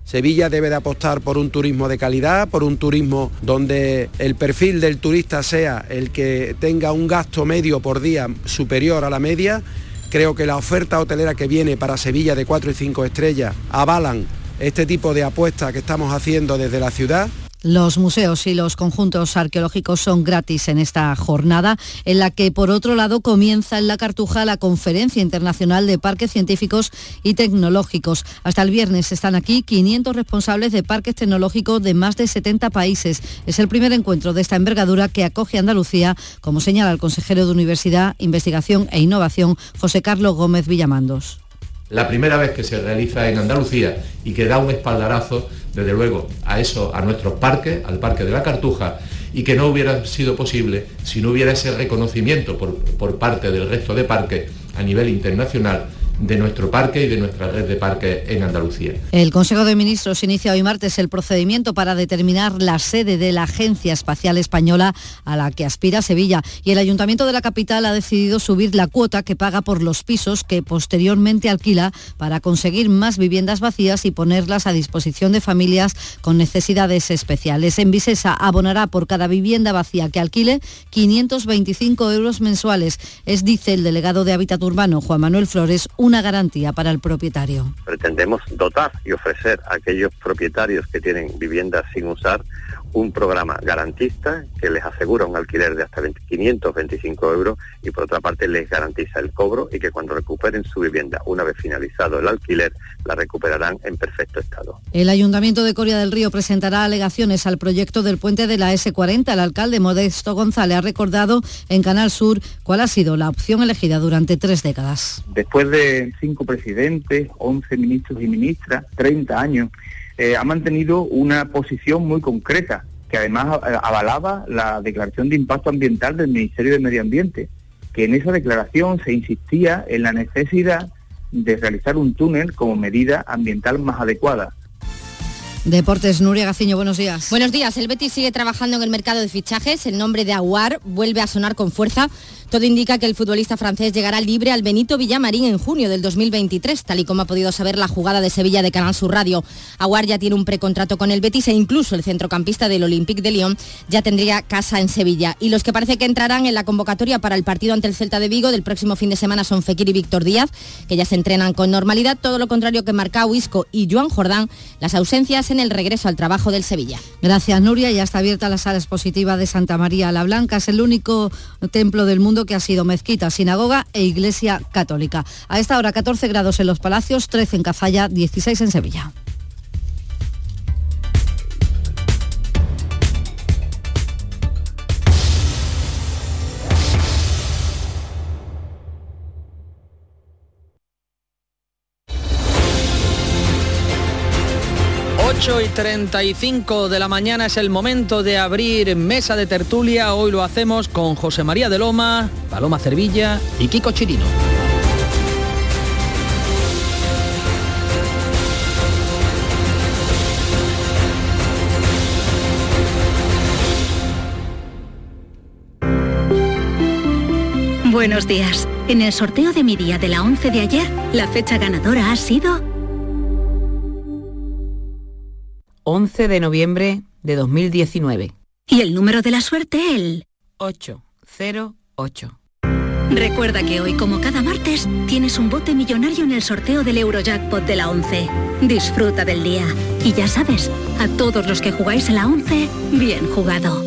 Sevilla debe de apostar por un turismo de calidad, por un turismo donde el perfil del turista sea el que tenga un gasto medio por día superior a la media. Creo que la oferta hotelera que viene para Sevilla de 4 y 5 estrellas avalan este tipo de apuestas que estamos haciendo desde la ciudad. Los museos y los conjuntos arqueológicos son gratis en esta jornada, en la que por otro lado comienza en la Cartuja la Conferencia Internacional de Parques Científicos y Tecnológicos. Hasta el viernes están aquí 500 responsables de parques tecnológicos de más de 70 países. Es el primer encuentro de esta envergadura que acoge Andalucía, como señala el consejero de Universidad, Investigación e Innovación, José Carlos Gómez Villamandos la primera vez que se realiza en Andalucía y que da un espaldarazo, desde luego, a eso, a nuestros parques, al Parque de la Cartuja, y que no hubiera sido posible si no hubiera ese reconocimiento por, por parte del resto de parques a nivel internacional de nuestro parque y de nuestra red de parques en Andalucía. El Consejo de Ministros inicia hoy martes el procedimiento para determinar la sede de la Agencia Espacial Española a la que aspira Sevilla y el Ayuntamiento de la capital ha decidido subir la cuota que paga por los pisos que posteriormente alquila para conseguir más viviendas vacías y ponerlas a disposición de familias con necesidades especiales. En Visesa abonará por cada vivienda vacía que alquile 525 euros mensuales. Es, dice el delegado de Hábitat Urbano, Juan Manuel Flores, una garantía para el propietario. Pretendemos dotar y ofrecer a aquellos propietarios que tienen viviendas sin usar un programa garantista que les asegura un alquiler de hasta 525 euros y por otra parte les garantiza el cobro y que cuando recuperen su vivienda una vez finalizado el alquiler la recuperarán en perfecto estado. El Ayuntamiento de Coria del Río presentará alegaciones al proyecto del puente de la S40. El alcalde Modesto González ha recordado en Canal Sur cuál ha sido la opción elegida durante tres décadas. Después de cinco presidentes, 11 ministros y ministras, 30 años, eh, ha mantenido una posición muy concreta, que además avalaba la declaración de impacto ambiental del Ministerio de Medio Ambiente, que en esa declaración se insistía en la necesidad de realizar un túnel como medida ambiental más adecuada. Deportes, Nuria Gaciño, buenos días. Buenos días, el Betis sigue trabajando en el mercado de fichajes, el nombre de Aguar vuelve a sonar con fuerza Todo indica que el futbolista francés llegará libre al Benito Villamarín en junio del 2023, tal y como ha podido saber la jugada de Sevilla de Canal Sur Radio. Aguar ya tiene un precontrato con el Betis e incluso el centrocampista del Olympique de Lyon ya tendría casa en Sevilla. Y los que parece que entrarán en la convocatoria para el partido ante el Celta de Vigo del próximo fin de semana son Fekir y Víctor Díaz, que ya se entrenan con normalidad, todo lo contrario que Marcao Isco y Joan Jordán, las ausencias en el regreso al trabajo del Sevilla. Gracias Nuria, ya está abierta la sala expositiva de Santa María la Blanca, es el único templo del mundo que ha sido mezquita, sinagoga e iglesia católica. A esta hora 14 grados en los Palacios, 13 en Cazalla, 16 en Sevilla. 8 y 35 de la mañana es el momento de abrir mesa de tertulia. Hoy lo hacemos con José María de Loma, Paloma Cervilla y Kiko Chirino. Buenos días. En el sorteo de mi día de la 11 de ayer, la fecha ganadora ha sido 11 de noviembre de 2019. Y el número de la suerte, el 808. Recuerda que hoy, como cada martes, tienes un bote millonario en el sorteo del Eurojackpot de la 11. Disfruta del día. Y ya sabes, a todos los que jugáis en la 11, bien jugado.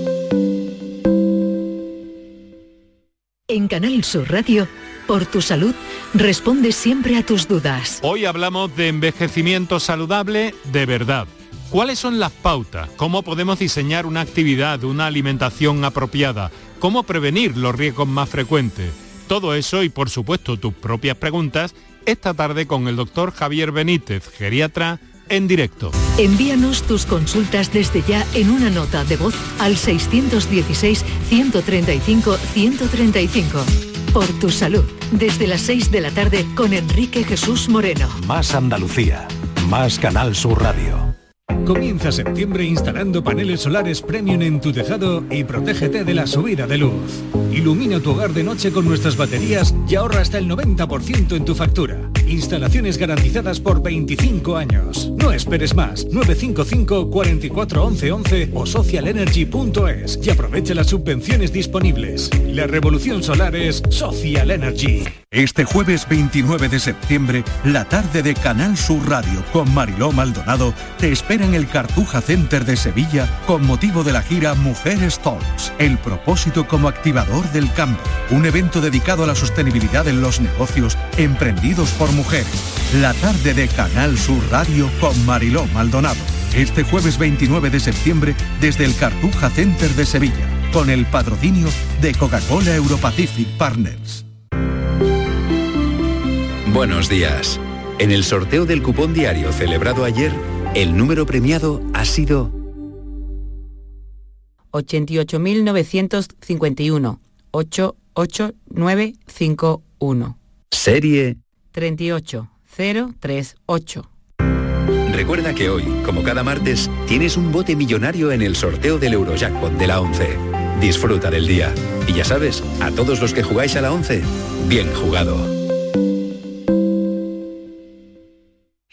En Canal Sur Radio, por tu salud, responde siempre a tus dudas. Hoy hablamos de envejecimiento saludable de verdad ¿Cuáles son las pautas? ¿Cómo podemos diseñar una actividad, una alimentación apropiada? ¿Cómo prevenir los riesgos más frecuentes? Todo eso y por supuesto tus propias preguntas esta tarde con el doctor Javier Benítez, geriatra, en directo. Envíanos tus consultas desde ya en una nota de voz al 616-135-135. Por tu salud, desde las 6 de la tarde con Enrique Jesús Moreno. Más Andalucía, más Canal Sur Radio. Comienza septiembre instalando paneles solares premium en tu tejado y protégete de la subida de luz. Ilumina tu hogar de noche con nuestras baterías y ahorra hasta el 90% en tu factura. Instalaciones garantizadas por 25 años. No esperes más. 955 44 11 o socialenergy.es y aprovecha las subvenciones disponibles. La revolución solar es Social Energy. Este jueves 29 de septiembre, la tarde de Canal Sur Radio con Mariló Maldonado te espera en el Cartuja Center de Sevilla con motivo de la gira Mujeres Talks, el propósito como activador del cambio, un evento dedicado a la sostenibilidad en los negocios emprendidos por mujeres. La tarde de Canal Sur Radio con Mariló Maldonado. Este jueves 29 de septiembre desde el Cartuja Center de Sevilla, con el patrocinio de Coca-Cola Europacific Partners. Buenos días. En el sorteo del cupón diario celebrado ayer, el número premiado ha sido 88.951 88951. Serie 38038. Recuerda que hoy, como cada martes, tienes un bote millonario en el sorteo del Eurojackpot de la 11. Disfruta del día. Y ya sabes, a todos los que jugáis a la 11, bien jugado.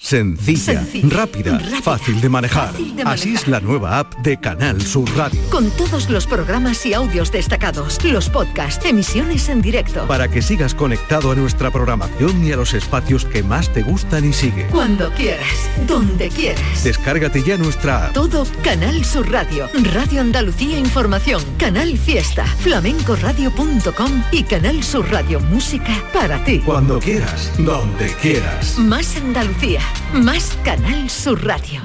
Sencilla, rápida, fácil de manejar. Así es la nueva app de Canal Sur Radio. Con todos los programas y audios destacados, los podcasts, emisiones en directo. Para que sigas conectado a nuestra programación y a los espacios que más te gustan y sigue. Cuando quieras, donde quieras. Descárgate ya nuestra app. Todo Canal Sur Radio, Radio Andalucía Información, Canal Fiesta, flamencoradio.com y Canal Sur Radio Música para ti. Cuando quieras, donde quieras. Más Andalucía. Más Canal Sur Radio.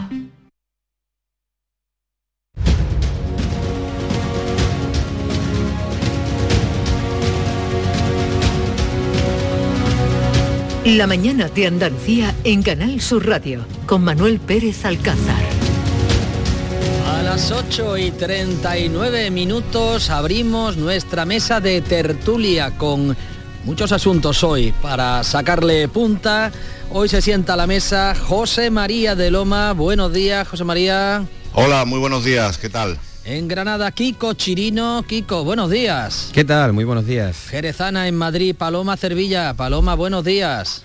La mañana de Andalucía en Canal Sur Radio con Manuel Pérez Alcázar. A las 8 y 39 minutos abrimos nuestra mesa de tertulia con muchos asuntos hoy para sacarle punta. Hoy se sienta a la mesa José María de Loma. Buenos días, José María. Hola, muy buenos días, ¿qué tal? En Granada, Kiko Chirino. Kiko, buenos días. ¿Qué tal? Muy buenos días. Jerezana en Madrid, Paloma Cervilla. Paloma, buenos días.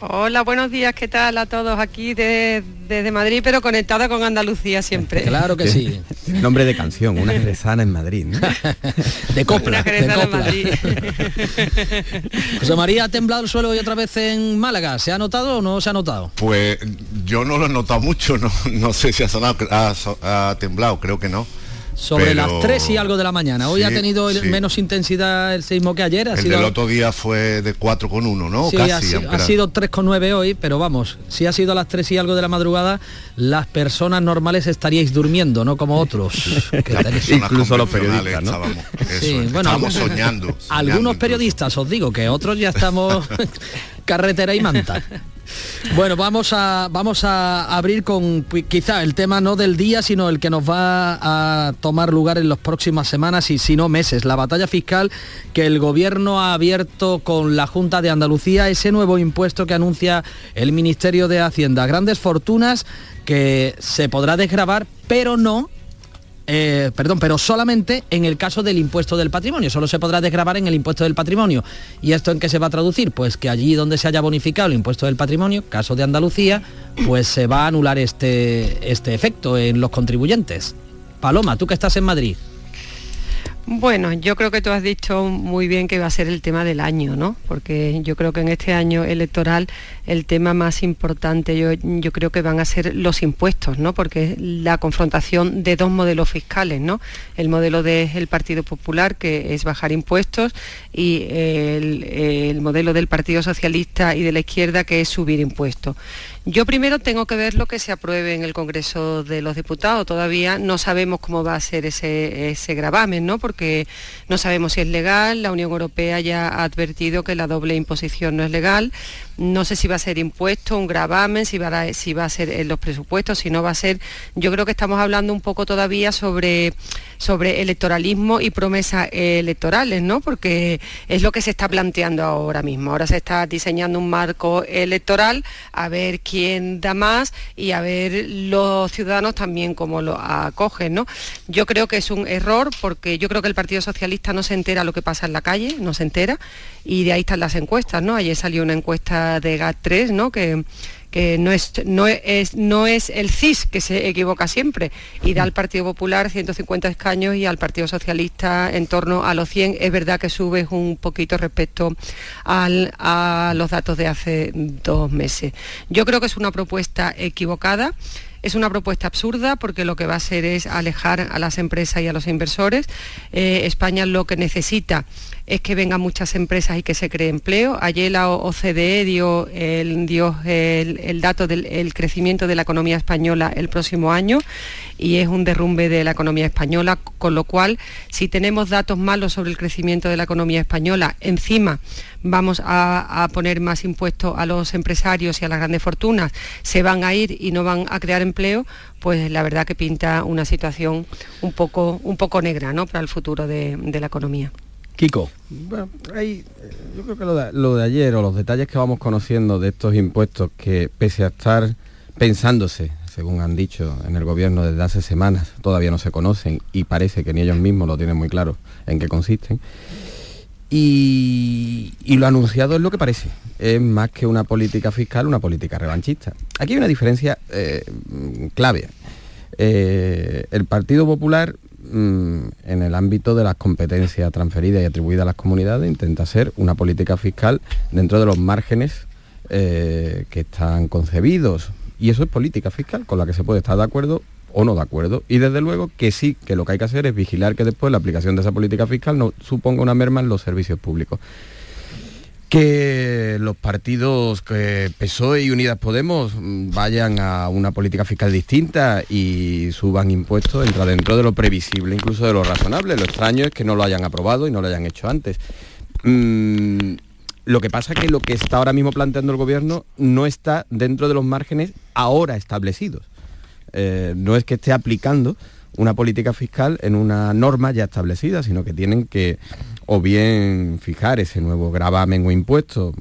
Hola, buenos días, ¿qué tal a todos aquí desde Madrid, pero conectada con Andalucía siempre? Claro que sí. Nombre de canción, una jerezana en Madrid, ¿no? de copla. Una jerezana en Madrid. José María, ¿ha temblado el suelo hoy otra vez en Málaga? ¿Se ha notado o no se ha notado? Pues yo no lo he notado mucho, no, no sé si ha, sonado, ha, ha temblado, creo que no sobre Pero... las 3 y algo de la mañana. Hoy sí, ha tenido sí. menos intensidad el sismo que ayer. Ha el sido... del otro día fue de 4,1, ¿no? Sí, Casi, ha, ha sido 3,9 hoy, pero vamos, si ha sido a las 3 y algo de la madrugada, las personas normales estaríais durmiendo, no como otros. Incluso los periodistas, ¿no? Estábamos, eso, sí, bueno, estábamos soñando, soñando. Algunos periodistas, os digo, que otros ya estamos carretera y manta. Bueno, vamos a, vamos a abrir con quizá el tema no del día, sino el que nos va a tomar lugar en las próximas semanas y si no meses. La batalla fiscal que el gobierno ha abierto con la Junta de Andalucía, ese nuevo impuesto que anuncia el Ministerio de Hacienda. Grandes fortunas que se podrá desgravar, pero no eh, perdón, pero solamente en el caso del impuesto del patrimonio, solo se podrá desgravar en el impuesto del patrimonio. ¿Y esto en qué se va a traducir? Pues que allí donde se haya bonificado el impuesto del patrimonio, caso de Andalucía, pues se va a anular este, este efecto en los contribuyentes. Paloma, tú que estás en Madrid. Bueno, yo creo que tú has dicho muy bien que va a ser el tema del año, ¿no? Porque yo creo que en este año electoral el tema más importante yo, creo que van a ser los impuestos, ¿no? Porque es la confrontación de dos modelos fiscales, ¿no? El modelo del Partido Popular, que es bajar impuestos, y el, el modelo del Partido Socialista y de la izquierda, que es subir impuestos. Yo primero tengo que ver lo que se apruebe en el Congreso de los Diputados. Todavía no sabemos cómo va a ser ese, ese gravamen, ¿no? Porque no sabemos si es legal. La Unión Europea ya ha advertido que la doble imposición no es legal. No sé si va a ser impuesto, un gravamen, si va, a, si va a ser en los presupuestos, si no va a ser. Yo creo que estamos hablando un poco todavía sobre, sobre electoralismo y promesas electorales, ¿no? Porque es lo que se está planteando ahora mismo. Ahora se está diseñando un marco electoral a ver quién da más y a ver los ciudadanos también cómo lo acogen, ¿no? Yo creo que es un error porque yo creo que el Partido Socialista no se entera lo que pasa en la calle, no se entera, y de ahí están las encuestas, ¿no? Ayer salió una encuesta de GAT3, ¿no? Que, que no es, no, es, no es el CIS que se equivoca siempre y da al Partido Popular 150 escaños y al Partido Socialista en torno a los 100. Es verdad que sube un poquito respecto al, a los datos de hace dos meses. Yo creo que es una propuesta equivocada. Es una propuesta absurda porque lo que va a hacer es alejar a las empresas y a los inversores. Eh, España lo que necesita es que vengan muchas empresas y que se cree empleo. Ayer la OCDE dio el, dio el, el dato del el crecimiento de la economía española el próximo año y es un derrumbe de la economía española, con lo cual si tenemos datos malos sobre el crecimiento de la economía española, encima vamos a, a, poner más impuestos a los empresarios y a las grandes fortunas, se van a ir y no van a crear empleo, pues la verdad que pinta una situación un poco, un poco negra ¿no? para el futuro de, de la economía. Kiko. Bueno, hay, yo creo que lo de, ayer o los detalles que vamos conociendo de estos impuestos que pese a estar pensándose, según han dicho en el gobierno desde hace semanas, todavía no se conocen y parece que ni ellos mismos lo tienen muy claro en qué consisten. Y, y, lo anunciado es lo que parece, es más que una política fiscal, una política revanchista. Aquí hay una diferencia eh, clave. Eh, el Partido Popular en el ámbito de las competencias transferidas y atribuidas a las comunidades, intenta hacer una política fiscal dentro de los márgenes eh, que están concebidos. Y eso es política fiscal con la que se puede estar de acuerdo o no de acuerdo. Y desde luego que sí, que lo que hay que hacer es vigilar que después la aplicación de esa política fiscal no suponga una merma en los servicios públicos que los partidos que PSOE y Unidas Podemos vayan a una política fiscal distinta y suban impuestos entra dentro de lo previsible, incluso de lo razonable. Lo extraño es que no lo hayan aprobado y no lo hayan hecho antes. Mm, lo que pasa es que lo que está ahora mismo planteando el gobierno no está dentro de los márgenes ahora establecidos. Eh, no es que esté aplicando una política fiscal en una norma ya establecida, sino que tienen que o bien fijar ese nuevo gravamen o impuesto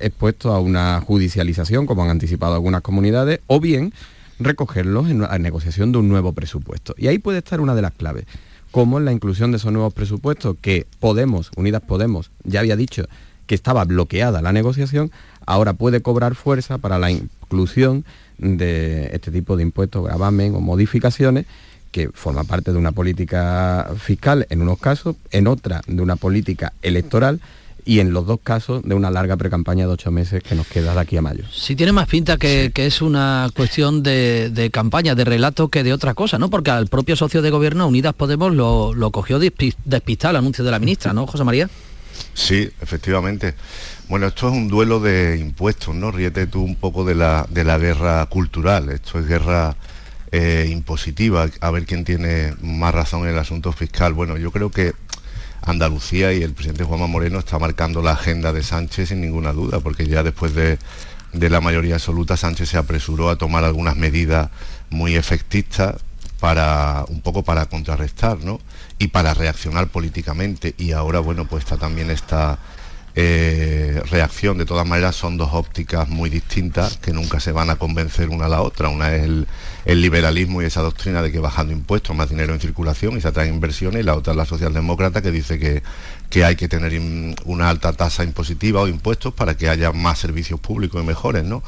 expuesto a una judicialización, como han anticipado algunas comunidades, o bien recogerlos en la negociación de un nuevo presupuesto. Y ahí puede estar una de las claves, como en la inclusión de esos nuevos presupuestos que Podemos, Unidas Podemos, ya había dicho que estaba bloqueada la negociación, ahora puede cobrar fuerza para la inclusión de este tipo de impuestos, gravamen o modificaciones que forma parte de una política fiscal en unos casos, en otra de una política electoral y en los dos casos de una larga precampaña de ocho meses que nos queda de aquí a mayo. Si tiene más pinta que, es una cuestión de, campaña, de relato que de otra cosa, ¿no? Porque al propio socio de gobierno, Unidas Podemos, lo, lo cogió despistado el anuncio de la ministra, ¿no, José María? Sí, efectivamente. Bueno, esto es un duelo de impuestos, ¿no? Ríete tú un poco de la, de la guerra cultural. Esto es guerra eh, impositiva, a ver quién tiene más razón en el asunto fiscal. Bueno, yo creo que Andalucía y el presidente Juanma Moreno está marcando la agenda de Sánchez sin ninguna duda, porque ya después de, la mayoría absoluta Sánchez se apresuró a tomar algunas medidas muy efectistas para un poco para contrarrestar, ¿no? Y para reaccionar políticamente. Y ahora, bueno, pues está también esta eh, reacción. De todas maneras, son dos ópticas muy distintas que nunca se van a convencer una a la otra. Una es el, liberalismo y esa doctrina de que bajando impuestos, más dinero en circulación y se atraen inversiones, y la otra es la socialdemócrata que dice que, que hay que tener una alta tasa impositiva o impuestos para que haya más servicios públicos y mejores, ¿no?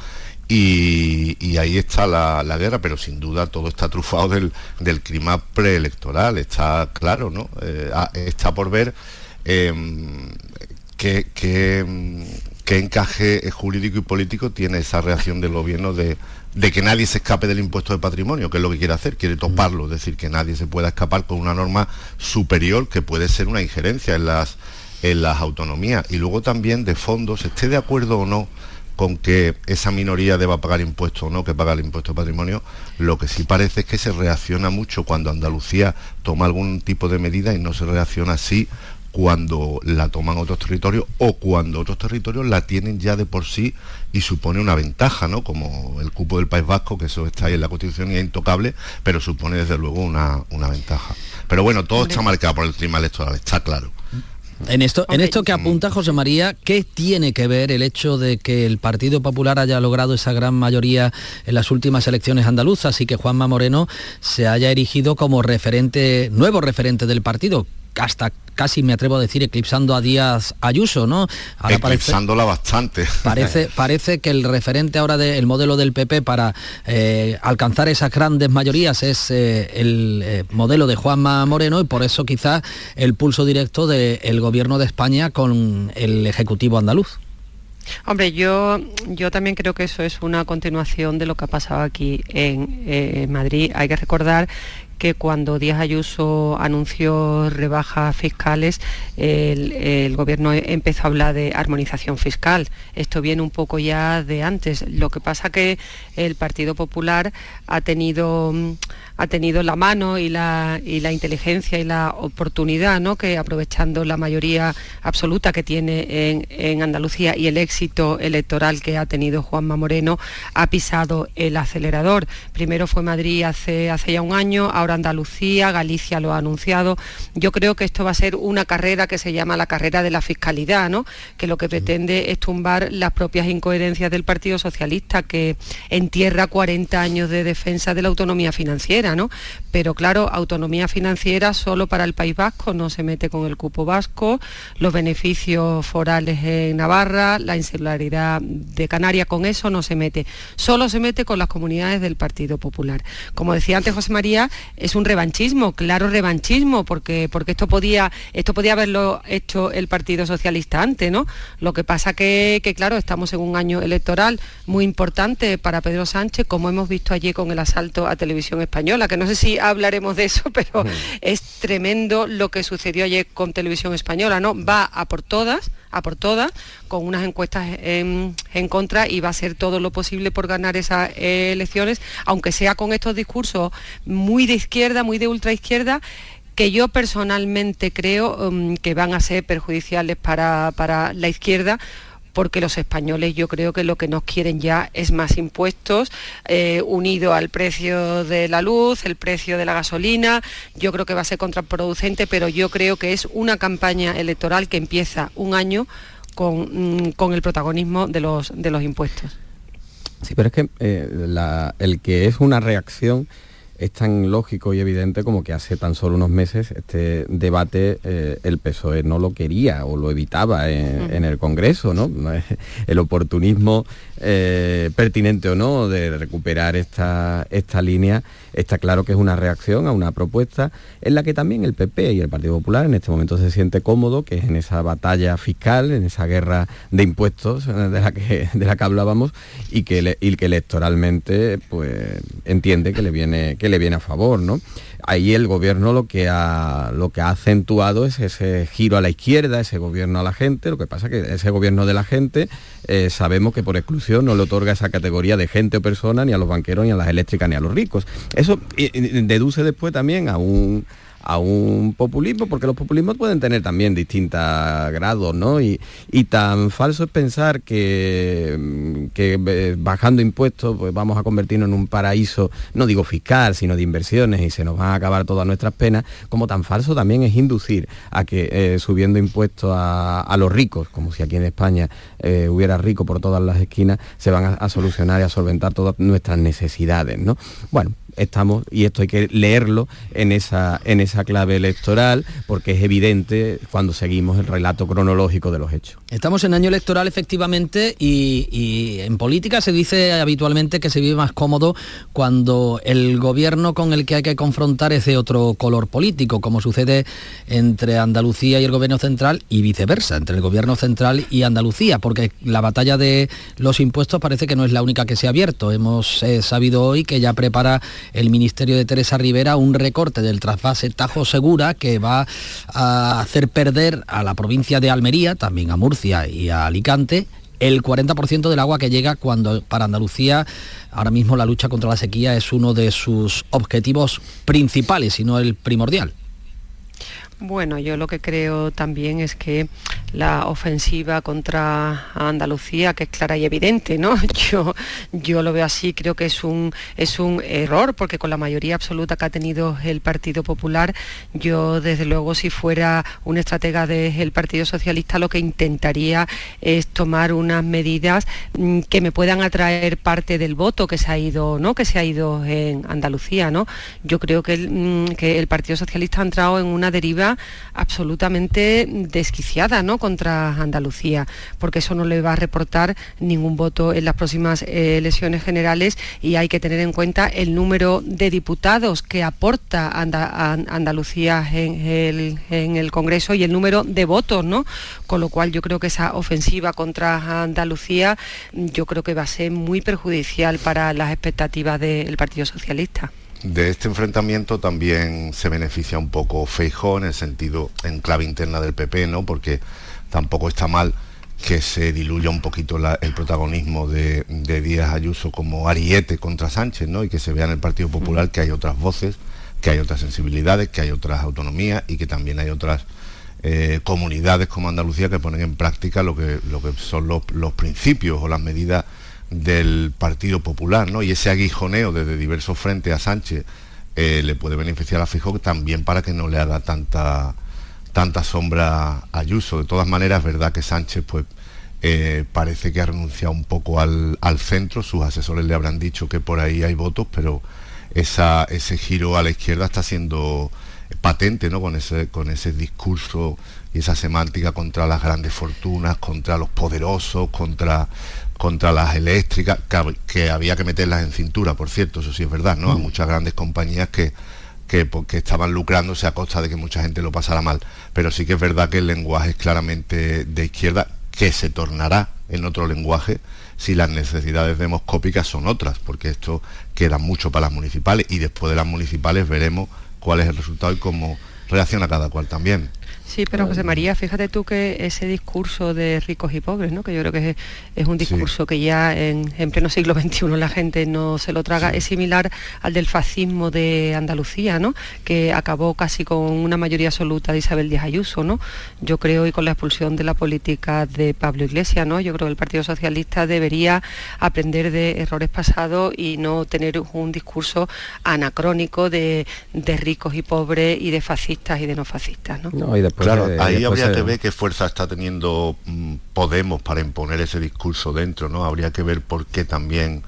Y, ahí está la, guerra, pero sin duda todo está trufado del, del clima preelectoral, está claro, ¿no? Eh, ah, está por ver em, qué, encaje jurídico y político tiene esa reacción del gobierno de, que nadie se escape del impuesto de patrimonio, que es lo que quiere hacer, quiere toparlo, es decir, que nadie se pueda escapar con una norma superior que puede ser una injerencia en las, en las autonomías. Y luego también de fondos, esté de acuerdo o no con que esa minoría deba pagar impuestos o no, que paga el impuesto de patrimonio, lo que sí parece es que se reacciona mucho cuando Andalucía toma algún tipo de medida y no se reacciona así cuando la toman otros territorios o cuando otros territorios la tienen ya de por sí y supone una ventaja, ¿no? Como el cupo del País Vasco, que eso está ahí en la Constitución y es intocable, pero supone desde luego una, ventaja. Pero bueno, todo está marcado por el clima electoral, está claro. En esto, en esto que apunta José María, ¿qué tiene que ver el hecho de que el Partido Popular haya logrado esa gran mayoría en las últimas elecciones andaluzas y que Juanma Moreno se haya erigido como referente, nuevo referente del partido? Hasta casi me atrevo a decir eclipsando a Díaz Ayuso, ¿no? Eclipsándola bastante. Parece, parece que el referente ahora del modelo del PP para eh, alcanzar esas grandes mayorías es eh, el eh, modelo de Juanma Moreno y por eso quizás el pulso directo del gobierno de España con el Ejecutivo andaluz. Hombre, yo, yo también creo que eso es una continuación de lo que ha pasado aquí en Madrid. Hay que recordar que cuando Díaz Ayuso anunció rebajas fiscales, el, gobierno empezó a hablar de armonización fiscal. Esto viene un poco ya de antes. Lo que pasa que el Partido Popular ha tenido ha tenido la mano y la, inteligencia y la oportunidad, ¿no? que aprovechando la mayoría absoluta que tiene en, Andalucía y el éxito electoral que ha tenido Juanma Moreno, ha pisado el acelerador. Primero fue Madrid hace, hace ya un año, ahora Andalucía, Galicia lo ha anunciado. Yo creo que esto va a ser una carrera que se llama la carrera de la fiscalidad, ¿no? que lo que pretende es tumbar las propias incoherencias del Partido Socialista, que entierra 40 años de defensa de la autonomía financiera. Pero claro, autonomía financiera solo para el País Vasco, no se mete con el cupo vasco, los beneficios forales en Navarra, la insularidad de Canarias, con eso no se mete. Solo se mete con las comunidades del Partido Popular. Como decía antes José María, es un revanchismo, claro revanchismo, porque, porque esto, podía, esto podía haberlo hecho el Partido Socialista antes, ¿no? Lo que pasa que, que, claro, estamos en un año electoral muy importante para Pedro Sánchez, como hemos visto allí con el asalto a Televisión Española que no sé si hablaremos de eso, pero es tremendo lo que sucedió ayer con Televisión Española, ¿no? Va a por todas, a por todas, con unas encuestas en, contra y va a hacer todo lo posible por ganar esas elecciones, aunque sea con estos discursos muy de izquierda, muy de ultraizquierda, que yo personalmente creo um, que van a ser perjudiciales para, para la izquierda porque los españoles yo creo que lo que nos quieren ya es más impuestos, eh, unido al precio de la luz, el precio de la gasolina, yo creo que va a ser contraproducente, pero yo creo que es una campaña electoral que empieza un año con, mm, el protagonismo de los, de los impuestos. Sí, pero es que eh, el que es una reacción es tan lógico y evidente como que hace tan solo unos meses este debate eh, el PSOE no lo quería o lo evitaba en, en el Congreso, ¿no? El oportunismo eh, pertinente o no de recuperar esta, esta línea está claro que es una reacción a una propuesta en la que también el PP y el Partido Popular en este momento se siente cómodo, que es en esa batalla fiscal, en esa guerra de impuestos eh, de la que, de la que hablábamos y que, que electoralmente pues entiende que le viene, que le viene a favor, ¿no? Ahí el gobierno lo que ha lo que ha acentuado es ese giro a la izquierda, ese gobierno a la gente, lo que pasa que ese gobierno de la gente eh, sabemos que por exclusión no le otorga esa categoría de gente o persona ni a los banqueros, ni a las eléctricas, ni a los ricos. Eso deduce después también a un a un populismo, porque los populismos pueden tener también distintos grados, ¿no? Y, y tan falso es pensar que, mm, que eh, bajando impuestos pues vamos a convertirnos en un paraíso, no digo fiscal, sino de inversiones y se nos van a acabar todas nuestras penas, como tan falso también es inducir a que eh, subiendo impuestos a, a los ricos, como si aquí en España eh, hubiera rico por todas las esquinas, se van a, a solucionar y a solventar todas nuestras necesidades, ¿no? Bueno, estamos, y esto hay que leerlo en esa, en esa clave electoral, porque es evidente cuando seguimos el relato cronológico de los hechos. Estamos en año electoral efectivamente y, en política se dice habitualmente que se vive más cómodo cuando el gobierno con el que hay que confrontar es de otro color político, como sucede entre Andalucía y el gobierno central y viceversa, entre el gobierno central y Andalucía, porque la batalla de los impuestos parece que no es la única que se ha abierto. Hemos eh, sabido hoy que ya prepara el Ministerio de Teresa Rivera un recorte del trasvase Tajo Segura que va a hacer perder a la provincia de Almería, también a Murcia y a Alicante, el 40% del agua que llega cuando para Andalucía ahora mismo la lucha contra la sequía es uno de sus objetivos principales y no el primordial. Bueno, yo lo que creo también es que la ofensiva contra Andalucía, que es clara y evidente, ¿no? Yo, yo lo veo así, creo que es un, es un error, porque con la mayoría absoluta que ha tenido el Partido Popular, yo desde luego si fuera un estratega del Partido Socialista lo que intentaría es tomar unas medidas mm, que me puedan atraer parte del voto que se ha ido, ¿no? Que se ha ido en Andalucía, ¿no? Yo creo que el, mm, que el Partido Socialista ha entrado en una deriva absolutamente desquiciada ¿no? contra Andalucía, porque eso no le va a reportar ningún voto en las próximas eh, elecciones generales y hay que tener en cuenta el número de diputados que aporta Anda- An- Andalucía en el, en el Congreso y el número de votos, ¿no? Con lo cual yo creo que esa ofensiva contra Andalucía yo creo que va a ser muy perjudicial para las expectativas del Partido Socialista. De este enfrentamiento también se beneficia un poco Feijó en el sentido, en clave interna del PP, ¿no? Porque tampoco está mal que se diluya un poquito el protagonismo de, de Díaz Ayuso como ariete contra Sánchez, ¿no? Y que se vea en el Partido Popular que hay otras voces, que hay otras sensibilidades, que hay otras autonomías y que también hay otras eh, comunidades como Andalucía que ponen en práctica lo que, lo que son los, los principios o las medidas del Partido Popular, ¿no? Y ese aguijoneo desde diversos frentes a Sánchez eh, le puede beneficiar a Fijó también para que no le haga tanta tanta sombra a Ayuso. De todas maneras, es verdad que Sánchez pues eh, parece que ha renunciado un poco al, al centro, sus asesores le habrán dicho que por ahí hay votos, pero esa, ese giro a la izquierda está siendo patente, ¿no? Con ese, con ese discurso y esa semántica contra las grandes fortunas, contra los poderosos, contra, contra las eléctricas, que, hab- que había que meterlas en cintura, por cierto, eso sí es verdad, ¿no? Hay muchas grandes compañías que, que, po- que estaban lucrándose a costa de que mucha gente lo pasara mal. Pero sí que es verdad que el lenguaje es claramente de izquierda, que se tornará en otro lenguaje si las necesidades demoscópicas son otras, porque esto queda mucho para las municipales y después de las municipales veremos cuál es el resultado y cómo reacciona cada cual también. Sí, pero José María, fíjate tú que ese discurso de ricos y pobres, ¿no? que yo creo que es, es un discurso que ya en, en pleno siglo XXI la gente no se lo traga, es similar al del fascismo de Andalucía, ¿no? que acabó casi con una mayoría absoluta de Isabel Díaz Ayuso. ¿no? Yo creo, y con la expulsión de la política de Pablo Iglesias, ¿no? yo creo que el Partido Socialista debería aprender de errores pasados y no tener un discurso anacrónico de, de ricos y pobres y de fascistas fascistas y de no fascistas. ¿no? Claro, ahí habría que ver qué fuerza está teniendo mm, Podemos para imponer ese discurso dentro, ¿no? Habría que ver por qué también,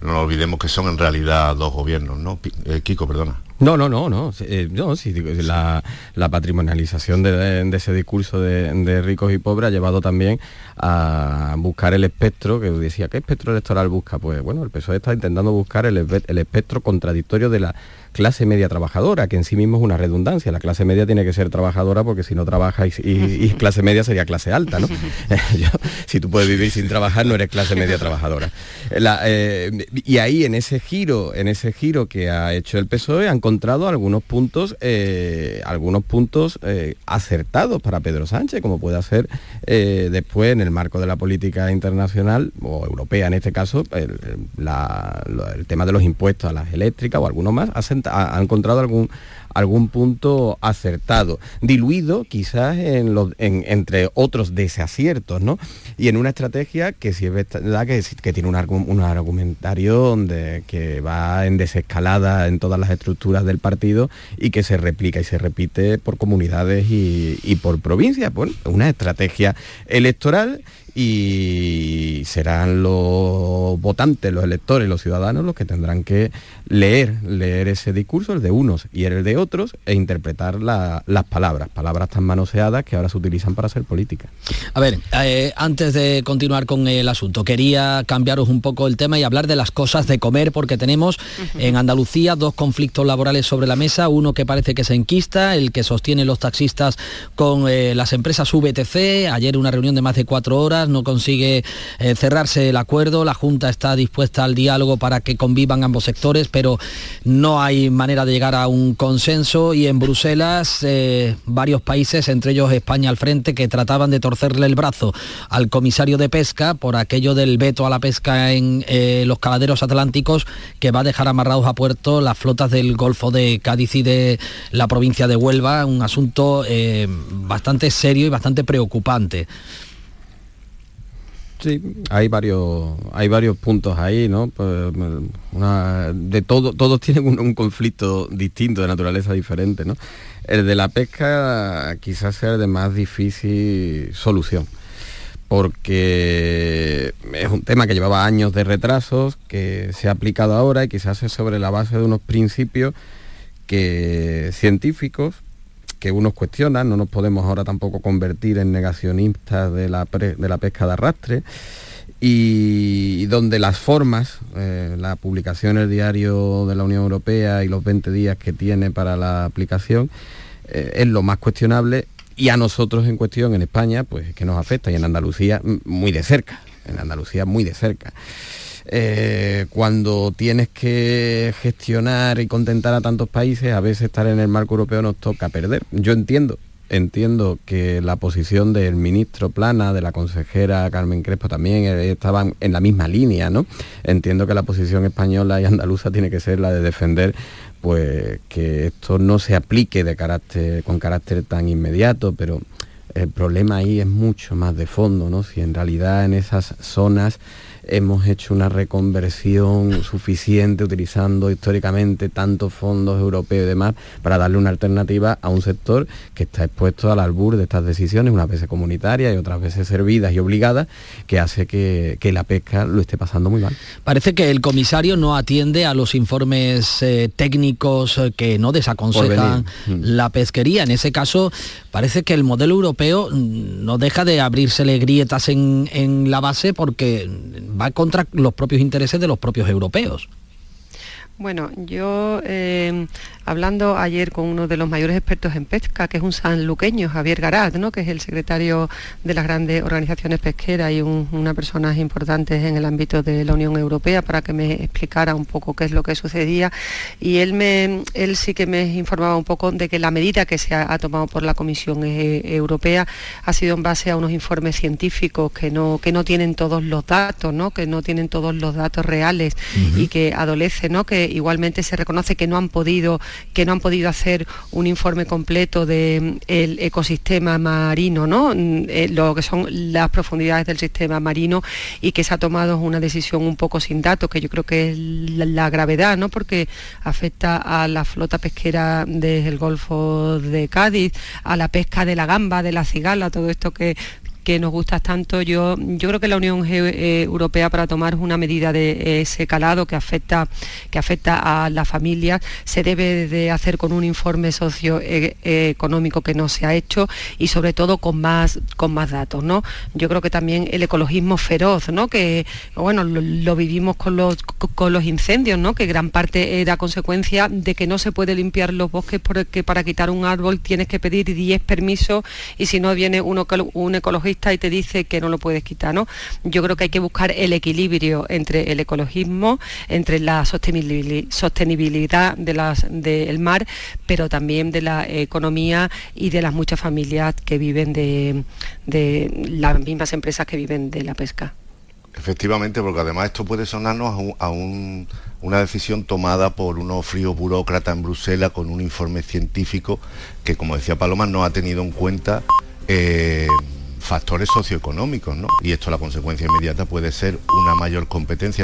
no olvidemos que son en realidad dos gobiernos, ¿no? Eh, Kiko, perdona. No, no, no, no. Eh, no sí, la, patrimonialización de, ese discurso de, ricos y pobres ha llevado también a buscar el espectro, que decía, ¿qué espectro electoral busca? Pues bueno, el PSOE está intentando buscar el, el espectro contradictorio de la clase media trabajadora, que en sí mismo es una redundancia. La clase media tiene que ser trabajadora porque si no trabaja y, clase media sería clase alta, ¿no? si tú puedes vivir sin trabajar no eres clase media trabajadora. Eh, y ahí en ese giro, en ese giro que ha hecho el PSOE, ha algunos puntos, eh, algunos puntos eh, acertados para Pedro Sánchez, como puede hacer después en el marco de la política internacional o europea en este caso, el tema de los impuestos a las eléctricas o algunos más, ha, encontrado algún, algún punto acertado, diluido quizás en entre otros desaciertos, ¿no? Y en una estrategia que sí es verdad que, que tiene un, argumentario donde, que va en desescalada en todas las estructuras del partido y que se replica y se repite por comunidades y, y por provincias. Bueno, una estrategia electoral y serán los votantes, los electores, los ciudadanos los que tendrán que leer, leer ese discurso, el de unos y el de otros, e interpretar las palabras, palabras tan manoseadas que ahora se utilizan para hacer política. A ver, eh, antes de continuar con el asunto, quería cambiaros un poco el tema y hablar de las cosas de comer, porque tenemos en Andalucía dos conflictos laborales sobre la mesa, uno que parece que se enquista, el que sostienen los taxistas con eh, las empresas VTC, ayer una reunión de más de cuatro horas, no consigue eh, cerrarse el acuerdo, la Junta está dispuesta al diálogo para que convivan ambos sectores, pero no hay manera de llegar a un consenso. Y en Bruselas eh, varios países, entre ellos España al frente, que trataban de torcerle el brazo al comisario de pesca por aquello del veto a la pesca en eh, los caladeros atlánticos que va a dejar amarrados a puerto las flotas del Golfo de Cádiz y de la provincia de Huelva, un asunto bastante serio y bastante preocupante. Sí, hay varios, hay varios puntos ahí, ¿no? Pues, de todo, todos tienen un, conflicto distinto, de naturaleza diferente, ¿no? El de la pesca quizás sea el de más difícil solución, porque es un tema que llevaba años de retrasos, que se ha aplicado ahora y quizás es sobre la base de unos principios que científicos, que unos cuestionan, no nos podemos ahora tampoco convertir en negacionistas de la, de la pesca de arrastre, y donde las formas, eh, la publicación en el diario de la Unión Europea y los 20 días que tiene para la aplicación, eh, es lo más cuestionable y a nosotros en cuestión en España, pues que nos afecta y en Andalucía muy de cerca, en Andalucía muy de cerca. Eh, cuando tienes que gestionar y contentar a tantos países, a veces estar en el marco europeo nos toca perder. Yo entiendo, entiendo que la posición del ministro Plana, de la consejera Carmen Crespo también eh, estaban en la misma línea, ¿no? Entiendo que la posición española y andaluza tiene que ser la de defender pues que esto no se aplique con carácter tan inmediato, pero el problema ahí es mucho más de fondo, ¿no? Si en realidad en esas zonas hemos hecho una reconversión suficiente utilizando históricamente tantos fondos europeos y demás para darle una alternativa a un sector que está expuesto al albur de estas decisiones, unas veces comunitarias y otras veces servidas y obligadas, que hace que, la pesca lo esté pasando muy mal. Parece que el comisario no atiende a los informes eh, técnicos eh, que no desaconsejan mm. la pesquería. En ese caso, parece que el modelo europeo mm, no deja de abrírsele grietas en, en la base porque va contra los propios intereses de los propios europeos. Bueno, yo eh, hablando ayer con uno de los mayores expertos en pesca, que es un sanluqueño, Javier Garat, ¿no? que es el secretario de las grandes organizaciones pesqueras y una persona importante en el ámbito de la Unión Europea, para que me explicara un poco qué es lo que sucedía. Y él, me, él sí que me informaba un poco de que la medida que se ha, tomado por la Comisión eh, Europea ha sido en base a unos informes científicos que no, que no tienen todos los datos, ¿no? que no tienen todos los datos reales y que adolece, ¿no? que igualmente se reconoce que no han podido que no han podido hacer un informe completo del ecosistema marino, ¿no? Mm, eh, lo que son las profundidades del sistema marino y que se ha tomado una decisión un poco sin datos, que yo creo que es la, gravedad, ¿no? porque afecta a la flota pesquera del Golfo de Cádiz, a la pesca de la gamba, de la cigala, todo esto que que nos gusta tanto. Yo, yo creo que la Unión eh, Europea para tomar una medida de ese calado que afecta, que afecta a las familias se debe de hacer con un informe socioeconómico que no se ha hecho y sobre todo con más, con más datos. ¿no? Yo creo que también el ecologismo feroz, ¿no? que bueno, lo, vivimos con los, con los incendios, ¿no? que gran parte era consecuencia de que no se puede limpiar los bosques porque para quitar un árbol tienes que pedir 10 permisos y si no viene uno, un ecologista y te dice que no lo puedes quitar, ¿no? Yo creo que hay que buscar el equilibrio entre el ecologismo, entre la sostenibilidad del mar, pero también de la economía y de las muchas familias que viven de, las mismas empresas que viven de la pesca. Efectivamente, porque además esto puede sonarnos a, una decisión tomada por unos fríos burócratas en Bruselas con un informe científico que, como decía Paloma, no ha tenido en cuenta eh, factores socioeconómicos, ¿no? Y esto la consecuencia inmediata puede ser una mayor competencia